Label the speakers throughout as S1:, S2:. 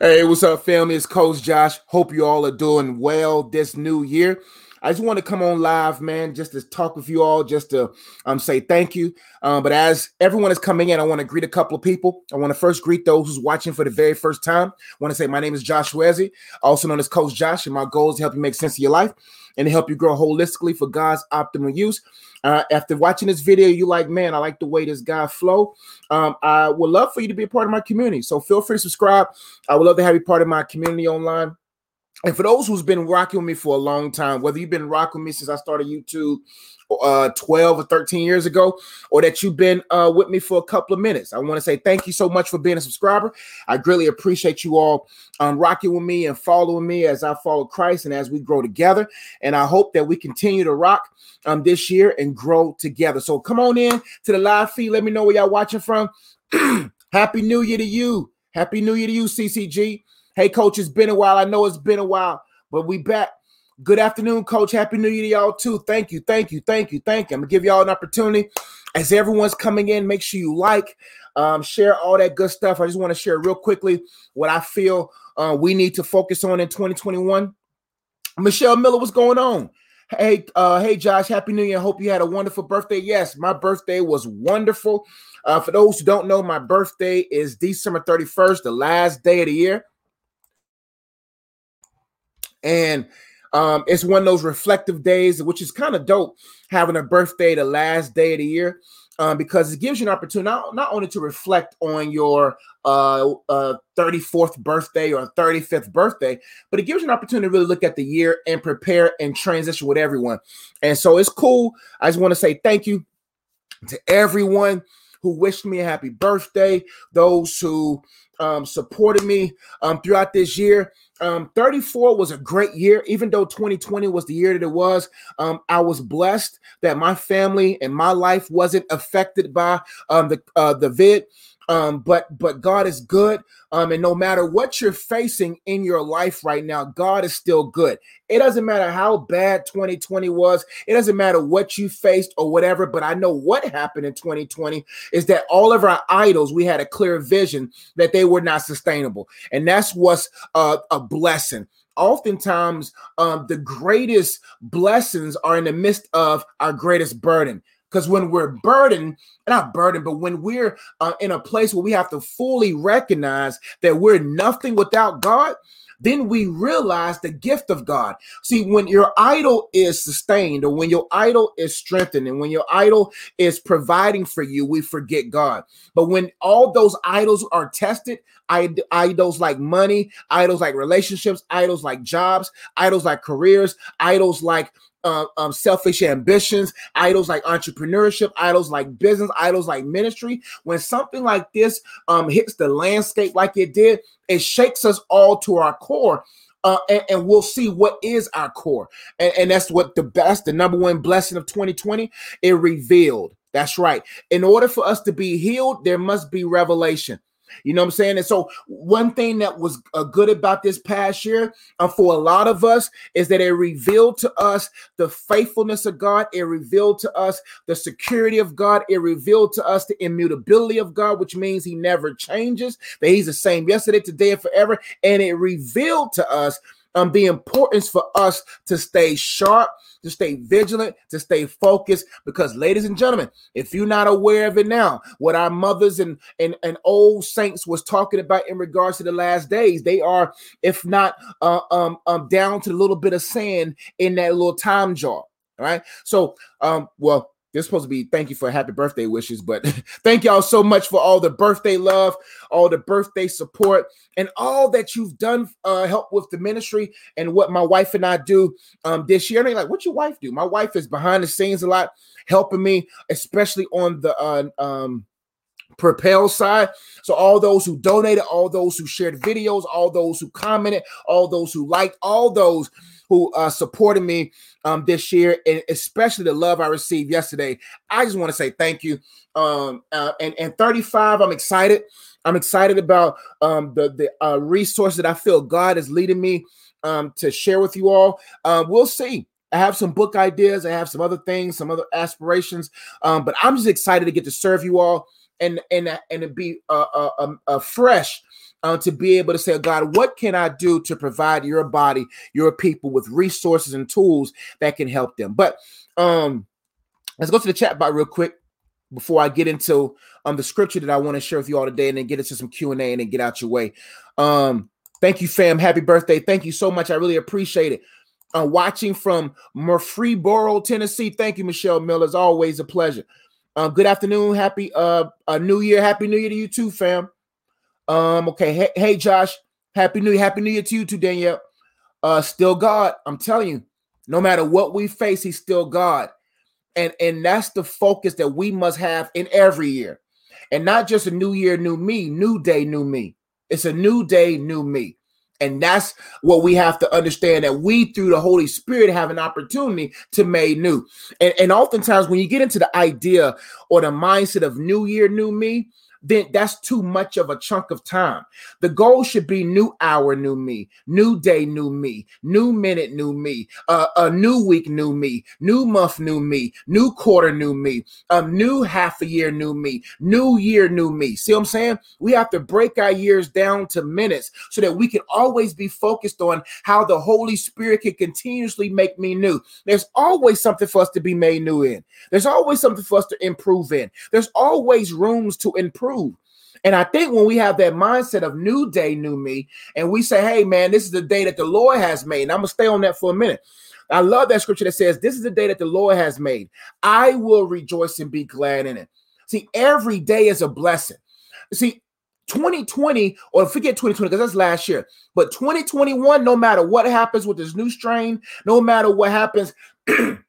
S1: Hey, what's up, family? It's Coach Josh. Hope you all are doing well this new year. I just want to come on live, man, just to talk with you all, just to um, say thank you. Um, but as everyone is coming in, I want to greet a couple of people. I want to first greet those who's watching for the very first time. I want to say my name is Josh Wezzy, also known as Coach Josh, and my goal is to help you make sense of your life and to help you grow holistically for God's optimal use. Uh, after watching this video, you like, man, I like the way this guy flow. Um, I would love for you to be a part of my community. So feel free to subscribe. I would love to have you part of my community online. And for those who's been rocking with me for a long time, whether you've been rocking with me since I started YouTube uh 12 or 13 years ago, or that you've been uh with me for a couple of minutes, I want to say thank you so much for being a subscriber. I greatly appreciate you all um rocking with me and following me as I follow Christ and as we grow together. And I hope that we continue to rock um this year and grow together. So come on in to the live feed. Let me know where y'all watching from. Happy New Year to you. Happy New Year to you, CCG. Hey, coach, it's been a while. I know it's been a while, but we back. Good afternoon, coach. Happy New Year to y'all, too. Thank you, thank you, thank you, thank you. I'm gonna give y'all an opportunity as everyone's coming in. Make sure you like, um, share all that good stuff. I just want to share real quickly what I feel uh, we need to focus on in 2021. Michelle Miller, what's going on? Hey, uh, hey, Josh, happy new year. Hope you had a wonderful birthday. Yes, my birthday was wonderful. Uh, for those who don't know, my birthday is December 31st, the last day of the year. And um, it's one of those reflective days, which is kind of dope, having a birthday the last day of the year, um, because it gives you an opportunity not, not only to reflect on your uh, uh, 34th birthday or 35th birthday, but it gives you an opportunity to really look at the year and prepare and transition with everyone. And so it's cool. I just want to say thank you to everyone who wished me a happy birthday, those who um, supported me um, throughout this year. Um, 34 was a great year, even though 2020 was the year that it was. Um, I was blessed that my family and my life wasn't affected by um, the uh, the vid. Um, but but God is good. Um, and no matter what you're facing in your life right now, God is still good. It doesn't matter how bad 2020 was, it doesn't matter what you faced or whatever. But I know what happened in 2020 is that all of our idols, we had a clear vision that they were not sustainable. And that's what's uh, a blessing oftentimes um, the greatest blessings are in the midst of our greatest burden because when we're burdened, not burdened, but when we're uh, in a place where we have to fully recognize that we're nothing without God, then we realize the gift of God. See, when your idol is sustained, or when your idol is strengthened, and when your idol is providing for you, we forget God. But when all those idols are tested, idols like money, idols like relationships, idols like jobs, idols like careers, idols like uh, um, selfish ambitions, idols like entrepreneurship, idols like business, idols like ministry. When something like this um, hits the landscape like it did, it shakes us all to our core. Uh, and, and, we'll see what is our core. And, and that's what the best, the number one blessing of 2020, it revealed. That's right. In order for us to be healed, there must be revelation. You know what I'm saying? And so, one thing that was uh, good about this past year uh, for a lot of us is that it revealed to us the faithfulness of God. It revealed to us the security of God. It revealed to us the immutability of God, which means He never changes, that He's the same yesterday, today, and forever. And it revealed to us um, the importance for us to stay sharp, to stay vigilant, to stay focused. Because, ladies and gentlemen, if you're not aware of it now, what our mothers and, and, and old saints was talking about in regards to the last days, they are, if not uh, um, um, down to a little bit of sand in that little time jar. All right. So, um, well, this supposed to be thank you for happy birthday wishes, but thank y'all so much for all the birthday love, all the birthday support, and all that you've done uh, help with the ministry and what my wife and I do um, this year. And like, what your wife do? My wife is behind the scenes a lot, helping me, especially on the uh, um, propel side. So all those who donated, all those who shared videos, all those who commented, all those who liked, all those who uh, supported me um, this year, and especially the love I received yesterday. I just want to say thank you. Um, uh, and and 35, I'm excited. I'm excited about um, the the uh, resource that I feel God is leading me um, to share with you all. Uh, we'll see. I have some book ideas. I have some other things, some other aspirations. Um, but I'm just excited to get to serve you all and and and to be uh, uh, um, uh, fresh uh, to be able to say, God, what can I do to provide your body, your people with resources and tools that can help them? But um, let's go to the chat bar real quick before I get into um the scripture that I want to share with you all today, and then get into some Q and A, and then get out your way. Um, thank you, fam. Happy birthday! Thank you so much. I really appreciate it. Uh, watching from Murfreesboro, Tennessee. Thank you, Michelle Miller. It's always a pleasure. Um, good afternoon. Happy uh, a New Year. Happy New Year to you too, fam. Um, okay. Hey, hey, Josh. Happy New Year. Happy New Year to you too, Danielle. Uh, still God. I'm telling you, no matter what we face, He's still God and and that's the focus that we must have in every year and not just a new year new me new day new me it's a new day new me and that's what we have to understand that we through the holy spirit have an opportunity to make new and, and oftentimes when you get into the idea or the mindset of new year new me then that's too much of a chunk of time. The goal should be new hour, new me, new day, new me, new minute, new me, uh, a new week, new me, new month, new me, new quarter, new me, a new half a year, new me, new year, new me. See what I'm saying? We have to break our years down to minutes so that we can always be focused on how the Holy Spirit can continuously make me new. There's always something for us to be made new in. There's always something for us to improve in. There's always rooms to improve And I think when we have that mindset of new day, new me, and we say, hey, man, this is the day that the Lord has made. And I'm going to stay on that for a minute. I love that scripture that says, this is the day that the Lord has made. I will rejoice and be glad in it. See, every day is a blessing. See, 2020, or forget 2020, because that's last year, but 2021, no matter what happens with this new strain, no matter what happens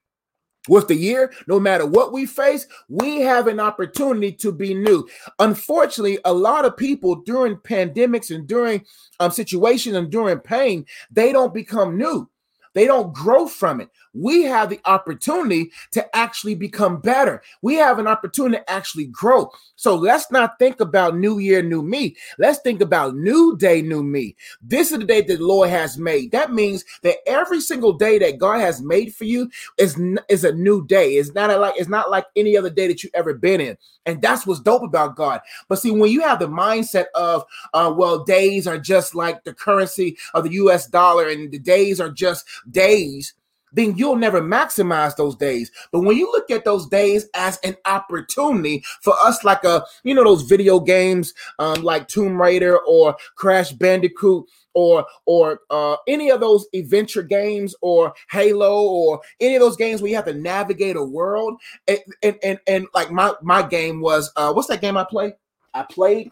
S1: with the year, no matter what we face, we have an opportunity to be new. Unfortunately, a lot of people during pandemics and during um, situations and during pain, they don't become new. They don't grow from it we have the opportunity to actually become better. We have an opportunity to actually grow. So let's not think about new year, new me. Let's think about new day, new me. This is the day that the Lord has made. That means that every single day that God has made for you is, is a new day. It's not like it's not like any other day that you've ever been in. And that's what's dope about God. But see, when you have the mindset of, uh, well, days are just like the currency of the US dollar and the days are just days, then you'll never maximize those days. But when you look at those days as an opportunity for us, like a you know those video games, um, like Tomb Raider or Crash Bandicoot, or or uh, any of those adventure games, or Halo, or any of those games where you have to navigate a world, and and and, and like my my game was uh, what's that game I played? I played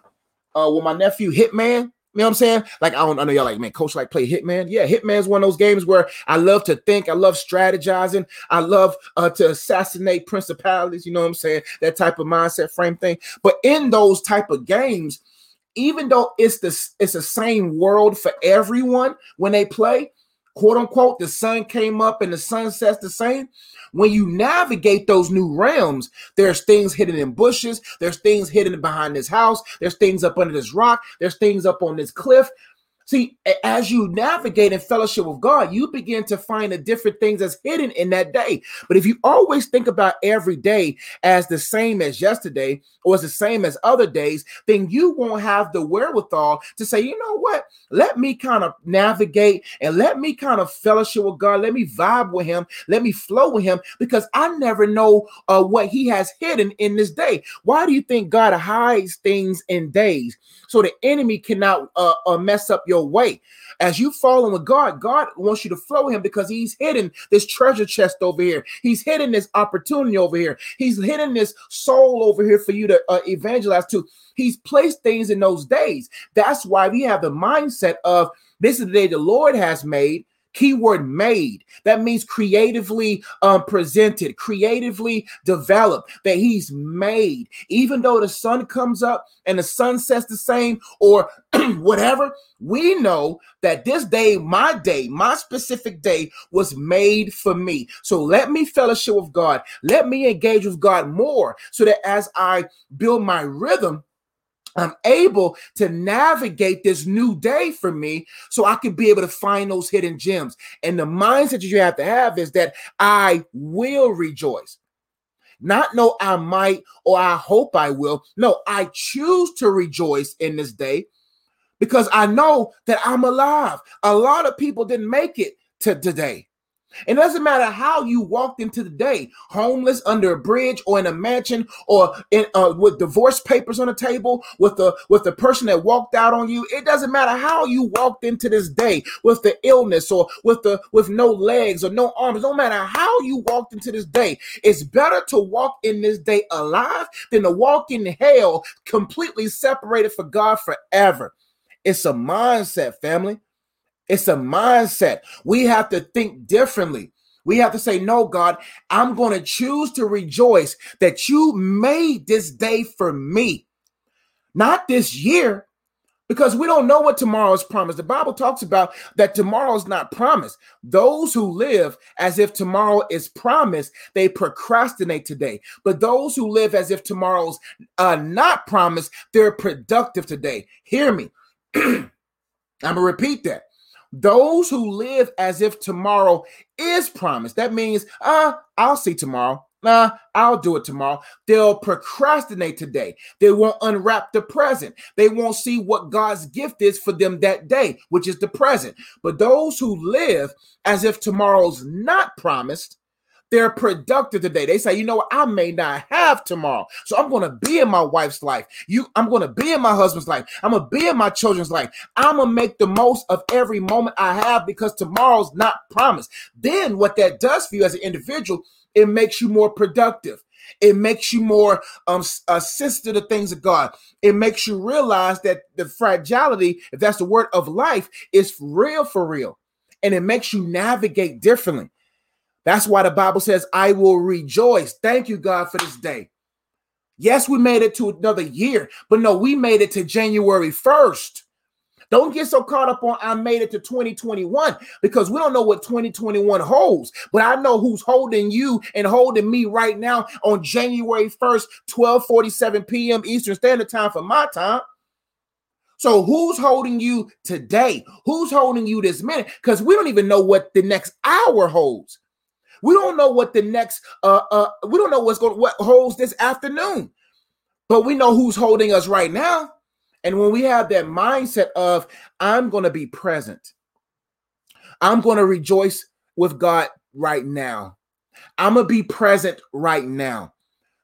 S1: uh, with my nephew Hitman. You know what I'm saying? Like I don't I know y'all like man, coach like play Hitman. Yeah, Hitman's one of those games where I love to think, I love strategizing, I love uh, to assassinate principalities. You know what I'm saying? That type of mindset frame thing. But in those type of games, even though it's the it's the same world for everyone when they play, quote unquote, the sun came up and the sun sets the same. When you navigate those new realms, there's things hidden in bushes, there's things hidden behind this house, there's things up under this rock, there's things up on this cliff. See, as you navigate in fellowship with God, you begin to find the different things that's hidden in that day. But if you always think about every day as the same as yesterday or as the same as other days, then you won't have the wherewithal to say, you know what? Let me kind of navigate and let me kind of fellowship with God. Let me vibe with Him. Let me flow with Him because I never know uh, what He has hidden in this day. Why do you think God hides things in days so the enemy cannot uh, uh, mess up your your way. As you follow with God, God wants you to flow him because he's hidden this treasure chest over here. He's hidden this opportunity over here. He's hidden this soul over here for you to uh, evangelize to. He's placed things in those days. That's why we have the mindset of this is the day the Lord has made Keyword made. That means creatively um, presented, creatively developed, that he's made. Even though the sun comes up and the sun sets the same or whatever, we know that this day, my day, my specific day was made for me. So let me fellowship with God. Let me engage with God more so that as I build my rhythm, I'm able to navigate this new day for me so I can be able to find those hidden gems. And the mindset that you have to have is that I will rejoice. Not no, I might or I hope I will. No, I choose to rejoice in this day because I know that I'm alive. A lot of people didn't make it to today. It doesn't matter how you walked into the day, homeless under a bridge or in a mansion or in, uh, with divorce papers on the table, with the with the person that walked out on you. It doesn't matter how you walked into this day with the illness or with the with no legs or no arms. No matter how you walked into this day, it's better to walk in this day alive than to walk in hell completely separated for God forever. It's a mindset, family. It's a mindset. We have to think differently. We have to say, No, God, I'm going to choose to rejoice that you made this day for me, not this year, because we don't know what tomorrow is promised. The Bible talks about that tomorrow is not promised. Those who live as if tomorrow is promised, they procrastinate today. But those who live as if tomorrow's uh, not promised, they're productive today. Hear me. I'm going to repeat that. Those who live as if tomorrow is promised, that means, uh, I'll see tomorrow. Nah, I'll do it tomorrow. They'll procrastinate today. They won't unwrap the present. They won't see what God's gift is for them that day, which is the present. But those who live as if tomorrow's not promised, they're productive today. They say, you know what, I may not have tomorrow. So I'm to be in my wife's life. You, I'm to be in my husband's life. I'm to be in my children's life. I'm to make the most of every moment I have because tomorrow's not promised. Then what that does for you as an individual, it makes you more productive. It makes you more um uh, sensitive to things of God. It makes you realize that the fragility, if that's the word of life, is real for real. And it makes you navigate differently. That's why the Bible says, I will rejoice. Thank you, God, for this day. Yes, we made it to another year, but no, we made it to January 1st. Don't get so caught up on I made it to 2021 because we don't know what 2021 holds. But I know who's holding you and holding me right now on January 1st, 12:47 p.m. Eastern Standard Time for my time. So who's holding you today? Who's holding you this minute? Because we don't even know what the next hour holds. We don't know what the next uh uh we don't know what's going what holds this afternoon. But we know who's holding us right now. And when we have that mindset of I'm going to be present. I'm going to rejoice with God right now. I'm going to be present right now.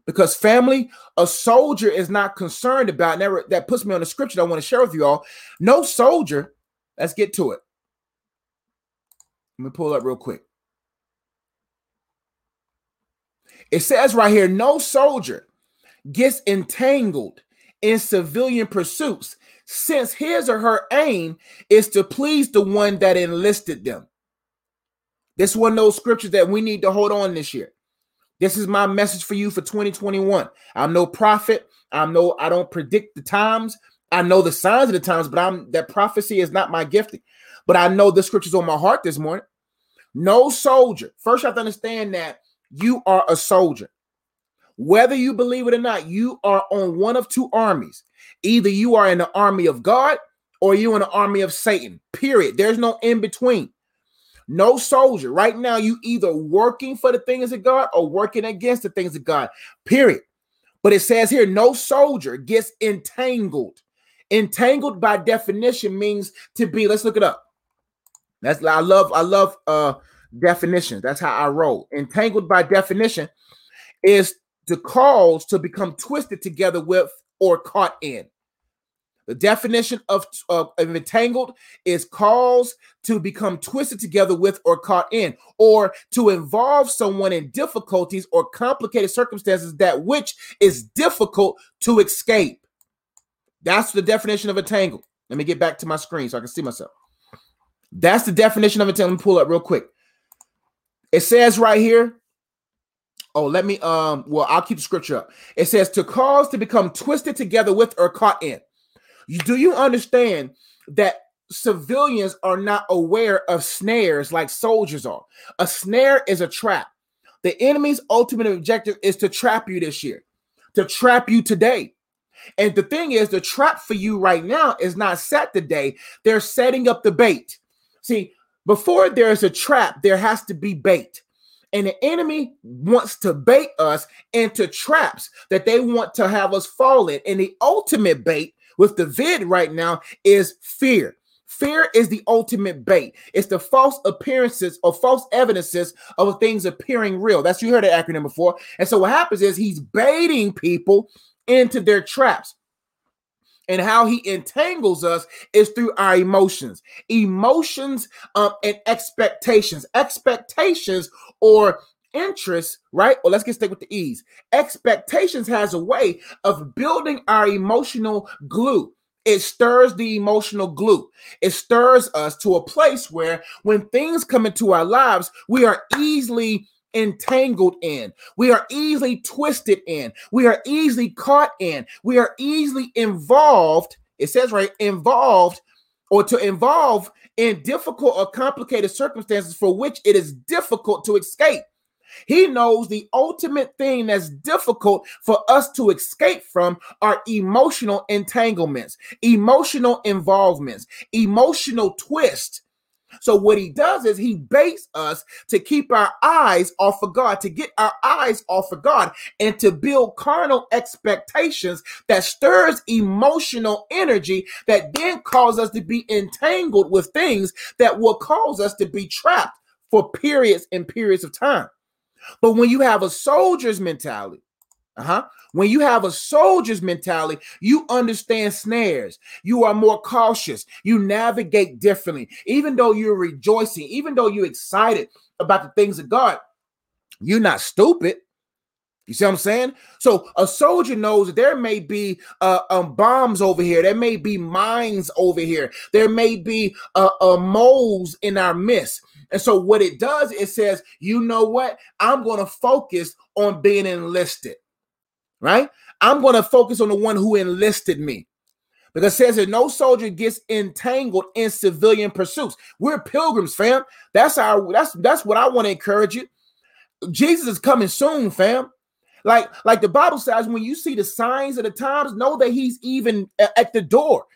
S1: Because family, a soldier is not concerned about never that puts me on the scripture I want to share with you all. No soldier, let's get to it. Let me pull up real quick. It says right here no soldier gets entangled in civilian pursuits since his or her aim is to please the one that enlisted them. This is one of those scriptures that we need to hold on this year. This is my message for you for 2021. I'm no prophet. I'm no, I don't predict the times. I know the signs of the times, but I'm that prophecy is not my gifting. But I know the scriptures on my heart this morning. No soldier. First, you have to understand that you are a soldier. Whether you believe it or not, you are on one of two armies. Either you are in the army of God or you in the army of Satan. Period. There's no in between. No soldier. Right now, you either working for the things of God or working against the things of God. Period. But it says here, no soldier gets entangled. Entangled by definition means to be. Let's look it up. That's I love I love uh definitions. That's how I roll. Entangled by definition is to cause to become twisted together with or caught in. The definition of, of, of, entangled is cause to become twisted together with or caught in, or to involve someone in difficulties or complicated circumstances that which is difficult to escape. That's the definition of entangled. Let me get back to my screen so I can see myself. That's the definition of entangled. Let me pull up real quick. It says right here. Oh, let me um well, I'll keep the scripture up. It says to cause to become twisted together with or caught in. Do you understand that civilians are not aware of snares like soldiers are? A snare is a trap. The enemy's ultimate objective is to trap you this year, to trap you today. And the thing is, the trap for you right now is not set today. They're setting up the bait. See, before there's a trap, there has to be bait. And the enemy wants to bait us into traps that they want to have us fall in. And the ultimate bait with the vid right now is fear. Fear is the ultimate bait. It's the false appearances or false evidences of things appearing real. That's you heard that acronym before. And so what happens is he's baiting people into their traps. And how he entangles us is through our emotions, emotions um, and expectations. Expectations or interest, right? Or let's get stick with the ease. Expectations has a way of building our emotional glue. It stirs the emotional glue. It stirs us to a place where when things come into our lives, we are easily entangled in. We are easily twisted in. We are easily caught in. We are easily involved. It says right, involved or to involve in difficult or complicated circumstances for which it is difficult to escape. He knows the ultimate thing that's difficult for us to escape from are emotional entanglements, emotional involvements, emotional twist. So what he does is he baits us to keep our eyes off of God, to get our eyes off of God, and to build carnal expectations that stirs emotional energy that then cause us to be entangled with things that will cause us to be trapped for periods and periods of time. But when you have a soldier's mentality, uh-huh. When you have a soldier's mentality, you understand snares. You are more cautious. You navigate differently. Even though you're rejoicing, even though you're excited about the things of God, you're not stupid. You see what I'm saying? So a soldier knows that there may be uh, um, bombs over here. There may be mines over here. There may be uh, uh, moles in our midst. And so what it does, it says, you know what? I'm going to focus on being enlisted, right? I'm going to focus on the one who enlisted me. Because says that no soldier gets entangled in civilian pursuits. We're pilgrims, fam. That's our that's that's what I want to encourage you. Jesus is coming soon, fam. Like like the Bible says, when you see the signs of the times, know that he's even at the door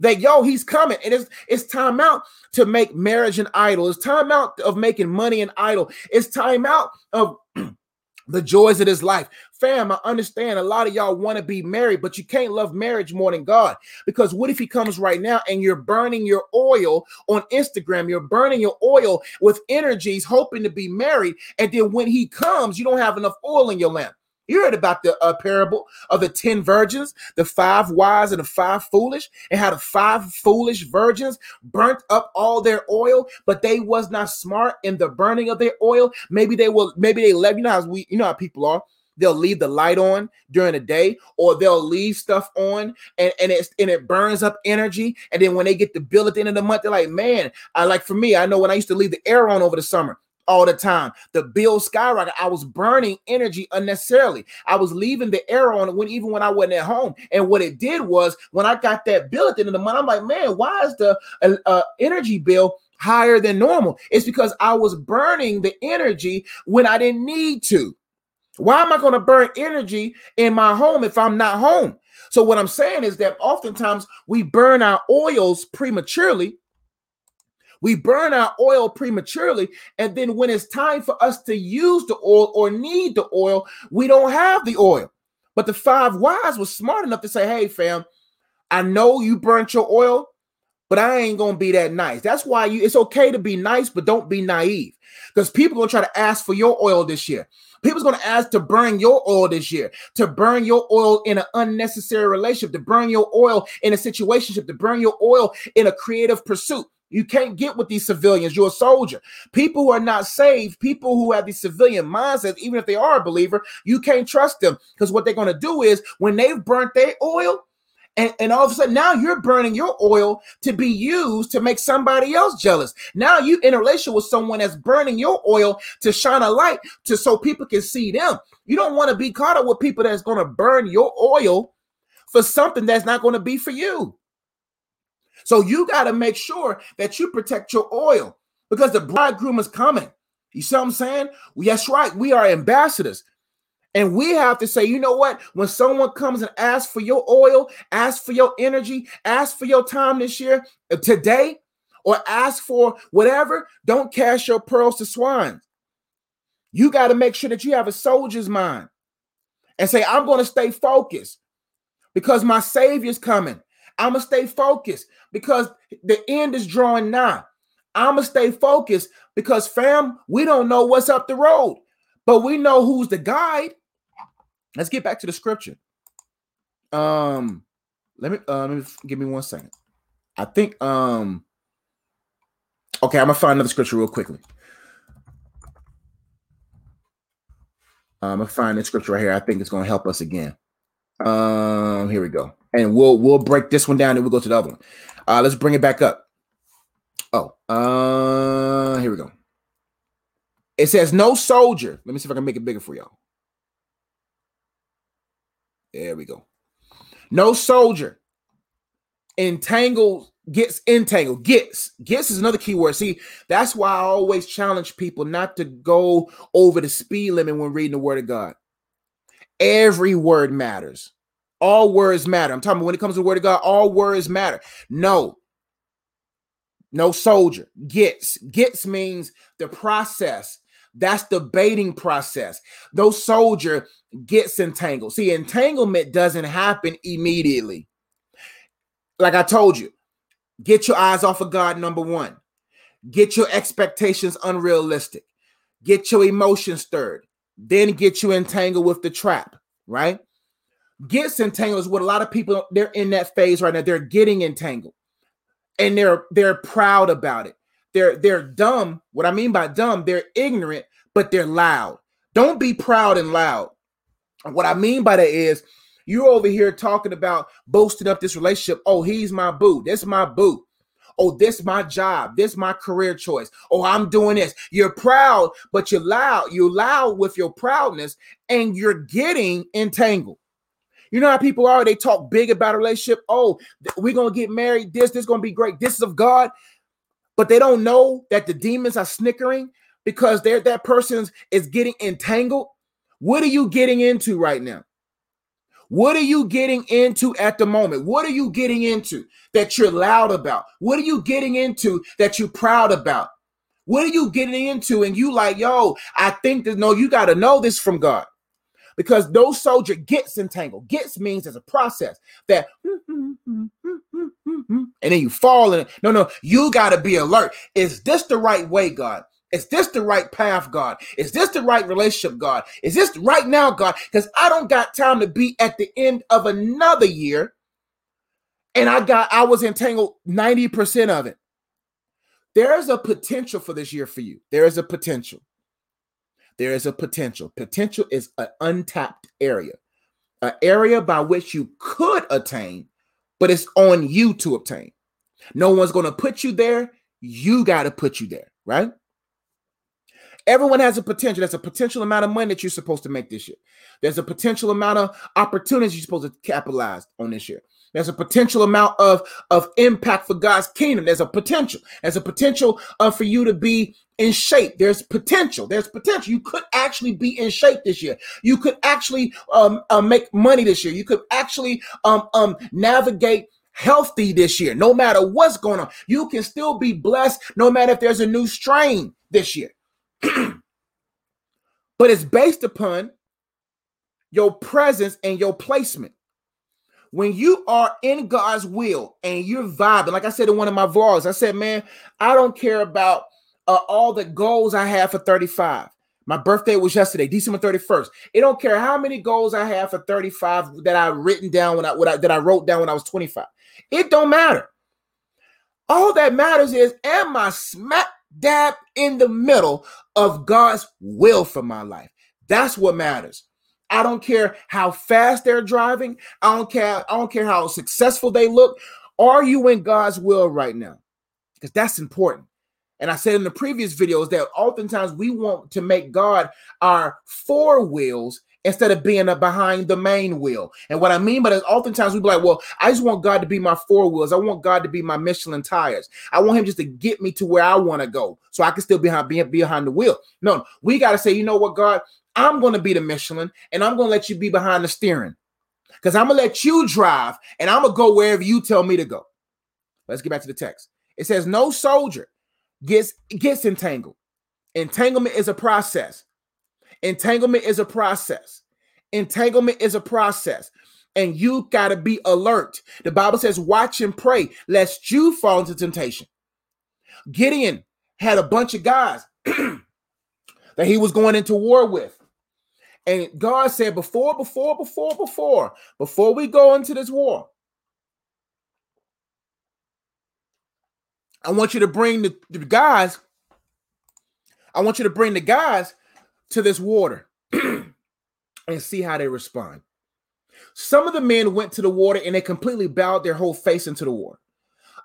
S1: that yo he's coming and it's it's time out to make marriage an idol it's time out of making money an idol it's time out of the joys of this life fam i understand a lot of y'all want to be married but you can't love marriage more than god because what if he comes right now and you're burning your oil on instagram you're burning your oil with energies hoping to be married and then when he comes you don't have enough oil in your lamp you heard about the uh, parable of the 10 virgins, the five wise and the five foolish, and how the five foolish virgins burnt up all their oil, but they was not smart in the burning of their oil. Maybe they will, maybe they left. You know how we, you know how people are. They'll leave the light on during the day, or they'll leave stuff on and, and it's and it burns up energy. And then when they get the bill at the end of the month, they're like, man, I like for me, I know when I used to leave the air on over the summer all the time. The bill skyrocket. I was burning energy unnecessarily. I was leaving the air on when even when I wasn't at home. And what it did was when I got that bill at the end of the month, I'm like, man, why is the uh, uh, energy bill higher than normal? It's because I was burning the energy when I didn't need to. Why am I going to burn energy in my home if I'm not home? So what I'm saying is that oftentimes we burn our oils prematurely we burn our oil prematurely. And then when it's time for us to use the oil or need the oil, we don't have the oil. But the five wise was smart enough to say, hey, fam, I know you burnt your oil, but I ain't gonna be that nice. That's why you it's okay to be nice, but don't be naive. Because people gonna try to ask for your oil this year. People's gonna ask to burn your oil this year, to burn your oil in an unnecessary relationship, to burn your oil in a situationship, to burn your oil in a creative pursuit. You can't get with these civilians. You're a soldier. People who are not saved, people who have these civilian mindsets, even if they are a believer, you can't trust them because what they're going to do is when they've burnt their oil, and, and all of a sudden now you're burning your oil to be used to make somebody else jealous. Now you in a relationship with someone that's burning your oil to shine a light to so people can see them. You don't want to be caught up with people that's going to burn your oil for something that's not going to be for you. So you got to make sure that you protect your oil because the bridegroom is coming. You see what I'm saying? Yes, right. We are ambassadors. And we have to say, you know what? When someone comes and asks for your oil, ask for your energy, ask for your time this year, uh, today, or ask for whatever, don't cast your pearls to swine. You got to make sure that you have a soldier's mind and say, I'm going to stay focused because my Savior's coming. I'm gonna stay focused because the end is drawing nigh. I'm gonna stay focused because, fam, we don't know what's up the road, but we know who's the guide. Let's get back to the scripture. Um, let me uh, let me give me one second. I think um okay, I'm gonna find another scripture real quickly. I'm gonna find the scripture right here. I think it's gonna help us again. Um, here we go, and we'll we'll break this one down and we'll go to the other one. Uh, let's bring it back up. Oh, uh, here we go. It says, "No soldier." Let me see if I can make it bigger for y'all. There we go. No soldier entangled gets entangled. Gets. Gets is another key word see that's why i always challenge people not to go over the speed limit when reading the word of god. Every word matters. All words matter. I'm talking when it comes to the word of god all words matter. No. No soldier. Gets. Gets means the process that's the baiting process those soldier gets entangled see entanglement doesn't happen immediately like I told you, get your eyes off of God, number one. Get your expectations unrealistic. Get your emotions stirred. Then get you entangled with the trap, right? Gets entangled is what a lot of people they're in that phase right now. They're getting entangled. And they're they're proud about it. They're they're dumb. What I mean by dumb, they're ignorant, but they're loud. Don't be proud and loud. What I mean by that is you're over here talking about boasting up this relationship. Oh, he's my boo. This my boo. Oh, this my job. This my career choice. Oh, I'm doing this. You're proud, but you're loud. You're loud with your proudness, and you're getting entangled. You know how people are? They talk big about a relationship. Oh, we're gonna get married. This, this is gonna be great. This is of God, but they don't know that the demons are snickering because they're that person is getting entangled. What are you getting into right now? What are you getting into at the moment? What are you getting into that you're loud about? What are you getting into that you're proud about? What are you getting into? And you like, yo, I think that no, you got to know this from God. Because those soldier gets entangled. Gets means there's a process that and then you fall in it. No, no, you got to be alert. Is this the right way, God? Is this the right path, God? Is this the right relationship, God? Is this right now, God? Because I don't got time to be at the end of another year. And I got, I was entangled 90% of it. There is a potential for this year for you. There is a potential. There is a potential. Potential is an untapped area, an area by which you could attain, but it's on you to obtain. No one's going to put you there. You got to put you there, right? Everyone has a potential. There's a potential amount of money that you're supposed to make this year. There's a potential amount of opportunities you're supposed to capitalize on this year. There's a potential amount of, of impact for God's kingdom. There's a potential. There's a potential uh, for you to be in shape. There's potential. There's potential. You could actually be in shape this year. You could actually um, uh, make money this year. You could actually um, um, navigate healthy this year. No matter what's going on, you can still be blessed no matter if there's a new strain this year. but it's based upon your presence and your placement. When you are in God's will and you're vibing, like I said in one of my vlogs, I said, man, I don't care about uh, all the goals I have for 35. My birthday was yesterday, December 31st. It don't care how many goals I have for 35 that I written down when I, when I that I wrote down when I was 25. It don't matter. All that matters is am I smack dab in the middle of God's will for my life. That's what matters. I don't care how fast they're driving. I don't care. I don't care how successful they look. Are you in God's will right now? Because that's important. And I said in the previous videos that oftentimes we want to make God our four wheels instead of being a behind the main wheel. And what I mean by that, oftentimes we be like, well, I just want God to be my four wheels. I want God to be my Michelin tires. I want him just to get me to where I want to go so I can still be behind, be behind the wheel. No, we got to say, you know what, God, I'm going to be the Michelin and I'm going to let you be behind the steering because I'm going to let you drive and I'm going to go wherever you tell me to go. Let's get back to the text. It says, no soldier gets, gets entangled. Entanglement is a process. Entanglement is a process. Entanglement is a process. and you got to be alert. The Bible says, watch and pray, lest you fall into temptation. Gideon had a bunch of guys that he was going into war with. And God said, before, before, before, before, before we go into this war, I want you to bring the, the guys, I want you to bring the guys to this water and see how they respond. Some of the men went to the water and they completely bowed their whole face into the water.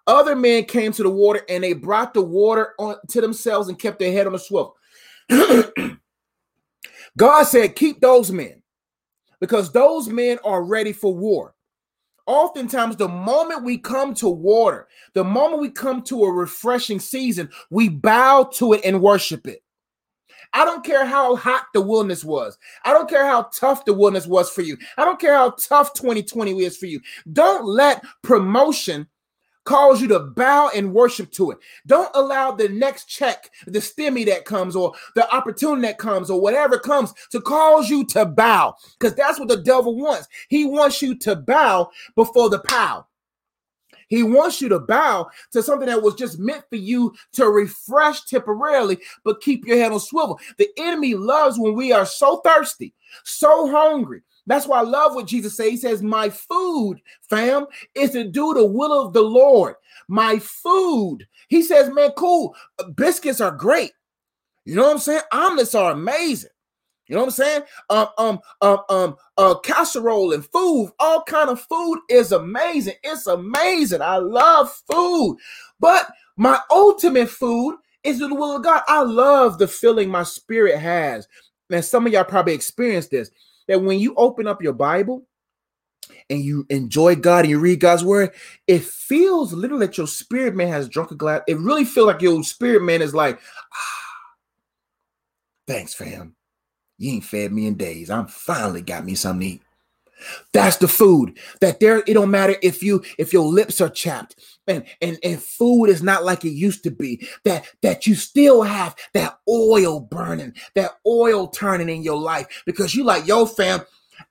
S1: Other men came to the water and they brought the water on to themselves and kept their head on a swivel. God said, Keep those men because those men are ready for war. Oftentimes, the moment we come to water, the moment we come to a refreshing season, we bow to it and worship it. I don't care how hot the wilderness was. I don't care how tough the wilderness was for you. I don't care how tough 2020 is for you. Don't let promotion cause you to bow and worship to it. Don't allow the next check, the stimmy that comes, or the opportunity that comes, or whatever comes to cause you to bow. Because that's what the devil wants. He wants you to bow before the pow. He wants you to bow to something that was just meant for you to refresh temporarily, but keep your head on swivel. The enemy loves when we are so thirsty, so hungry. That's why I love what Jesus says. He says, My food, fam, is to do the will of the Lord. My food. He says, Man, cool. Biscuits are great. You know what I'm saying? Omelets are amazing. You know what I'm saying? Um, um, um, um, uh, casserole and food, all kind of food is amazing. It's amazing. I love food, but my ultimate food is the will of God. I love the feeling my spirit has. And some of y'all probably experienced this that when you open up your Bible and you enjoy God and you read God's word, it feels literally that your spirit man has drunk a glass. It really feels like your spirit man is like, ah, thanks, fam. You ain't fed me in days. I'm finally got me something to eat. That's the food that there. It don't matter if you if your lips are chapped and and and food is not like it used to be. That that you still have that oil burning, that oil turning in your life because you like yo fam.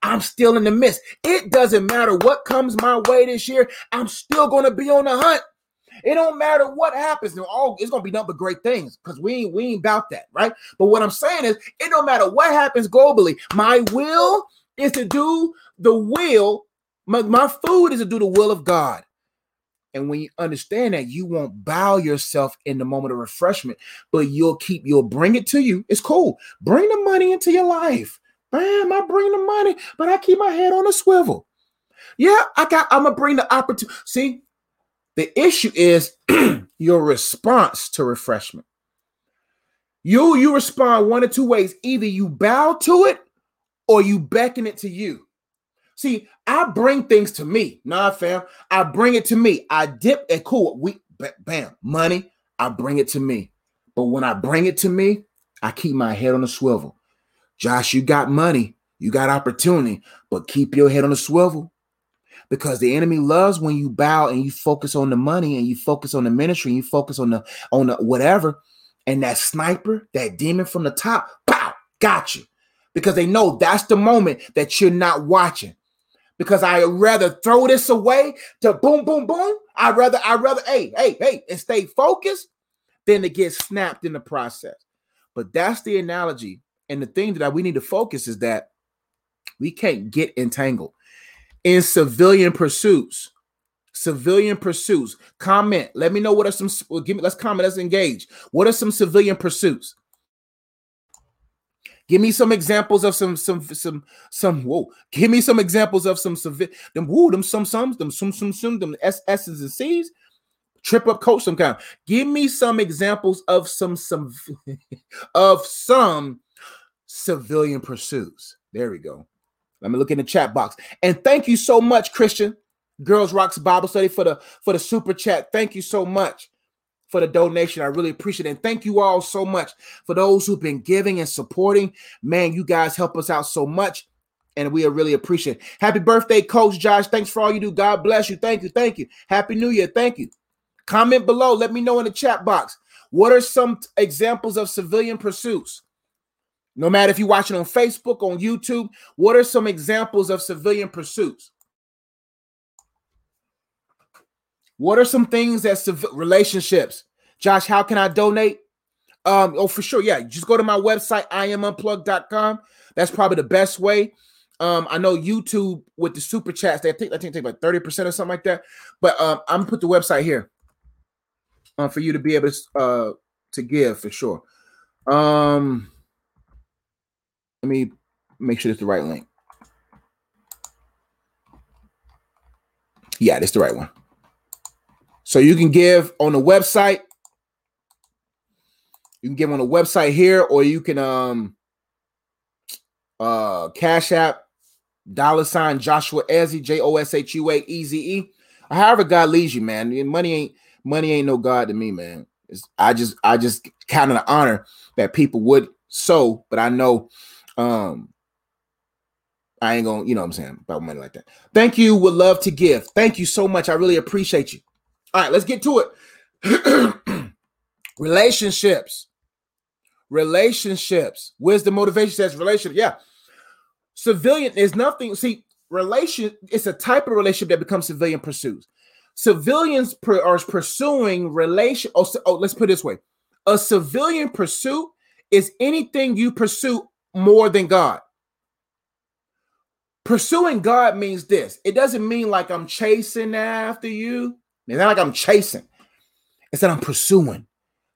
S1: I'm still in the midst. It doesn't matter what comes my way this year. I'm still to be on the hunt. It don't matter what happens. All it's gonna be nothing but great things because we ain't we ain't about that, right? But what I'm saying is, it don't matter what happens globally. My will is to do the will. My, my food is to do the will of God. And when you understand that, you won't bow yourself in the moment of refreshment, but you'll keep, you'll bring it to you. It's cool. Bring the money into your life. Bam, I bring the money, but I keep my head on a swivel. Yeah, I got, I'm gonna bring the opportunity. See, the issue is your response to refreshment. You you respond one of two ways. Either you bow to it or you beckon it to you. See, I bring things to me. Nah, fam. I bring it to me. I dip and cool. We bam, money. I bring it to me. But when I bring it to me, I keep my head on the swivel. Josh, you got money, you got opportunity, but keep your head on the swivel because the enemy loves when you bow and you focus on the money and you focus on the ministry and you focus on the on the whatever. And that sniper that demon from the top pow got you. Because they know that's the moment that you're not watching. Because i would rather throw this away to boom boom boom. I'd rather I'd rather hey hey hey and stay focused than to get snapped in the process. But that's the analogy. And the thing that we need to focus is that we can't get entangled in civilian pursuits. Civilian pursuits. Comment. Let me know what are some. Well, give me. Let's comment. Let's engage. What are some civilian pursuits? Give me some examples of some some some some. Whoa! Give me some examples of some civil. Them woo. Them some some them some some some them S S's and C's. Trip up coach some kind. Give me some examples of some some of some civilian pursuits. There we go. Let me look in the chat box. And thank you so much, Christian. Girls Rocks Bible Study for the for the super chat. Thank you so much for the donation. I really appreciate it. And thank you all so much for those who've been giving and supporting. Man, you guys help us out so much. And we are really appreciate. Happy birthday, Coach Josh. Thanks for all you do. God bless you. Thank you. Thank you. Happy New Year. Thank you. Comment below. Let me know in the chat box. What are some examples of civilian pursuits? No matter if you're watching on Facebook, on YouTube, what are some examples of civilian pursuits? What are some things that civ- relationships? Josh, how can I donate? Um, oh, for sure. Yeah, just go to my website, iamunplug.com. That's probably the best way. Um, I know YouTube with the super chats, they think I think they take like 30% or something like that. But um, I'm gonna put the website here uh, for you to be able to uh, to give for sure. Um let me make sure it's the right link. Yeah, that's the right one. So you can give on the website. You can give on the website here, or you can um uh cash app dollar sign Joshua Eze, J O S H U A E Z E. However, God leads you, man. Money ain't money ain't no God to me, man. It's, I just I just kind of the honor that people would so, but I know um I ain't gonna, you know what I'm saying, about money like that. Thank you. Would love to give. Thank you so much. I really appreciate you. All right, let's get to it. Relationships. Relationships. Where's the motivation says relationship. Yeah. Civilian is nothing. See, relation, it's a type of relationship that becomes civilian pursuits. Civilians per, are pursuing relation. Oh, oh, let's put it this way: a civilian pursuit is anything you pursue more than God. Pursuing God means this. It doesn't mean like I'm chasing after you. It's not like I'm chasing. It's that I'm pursuing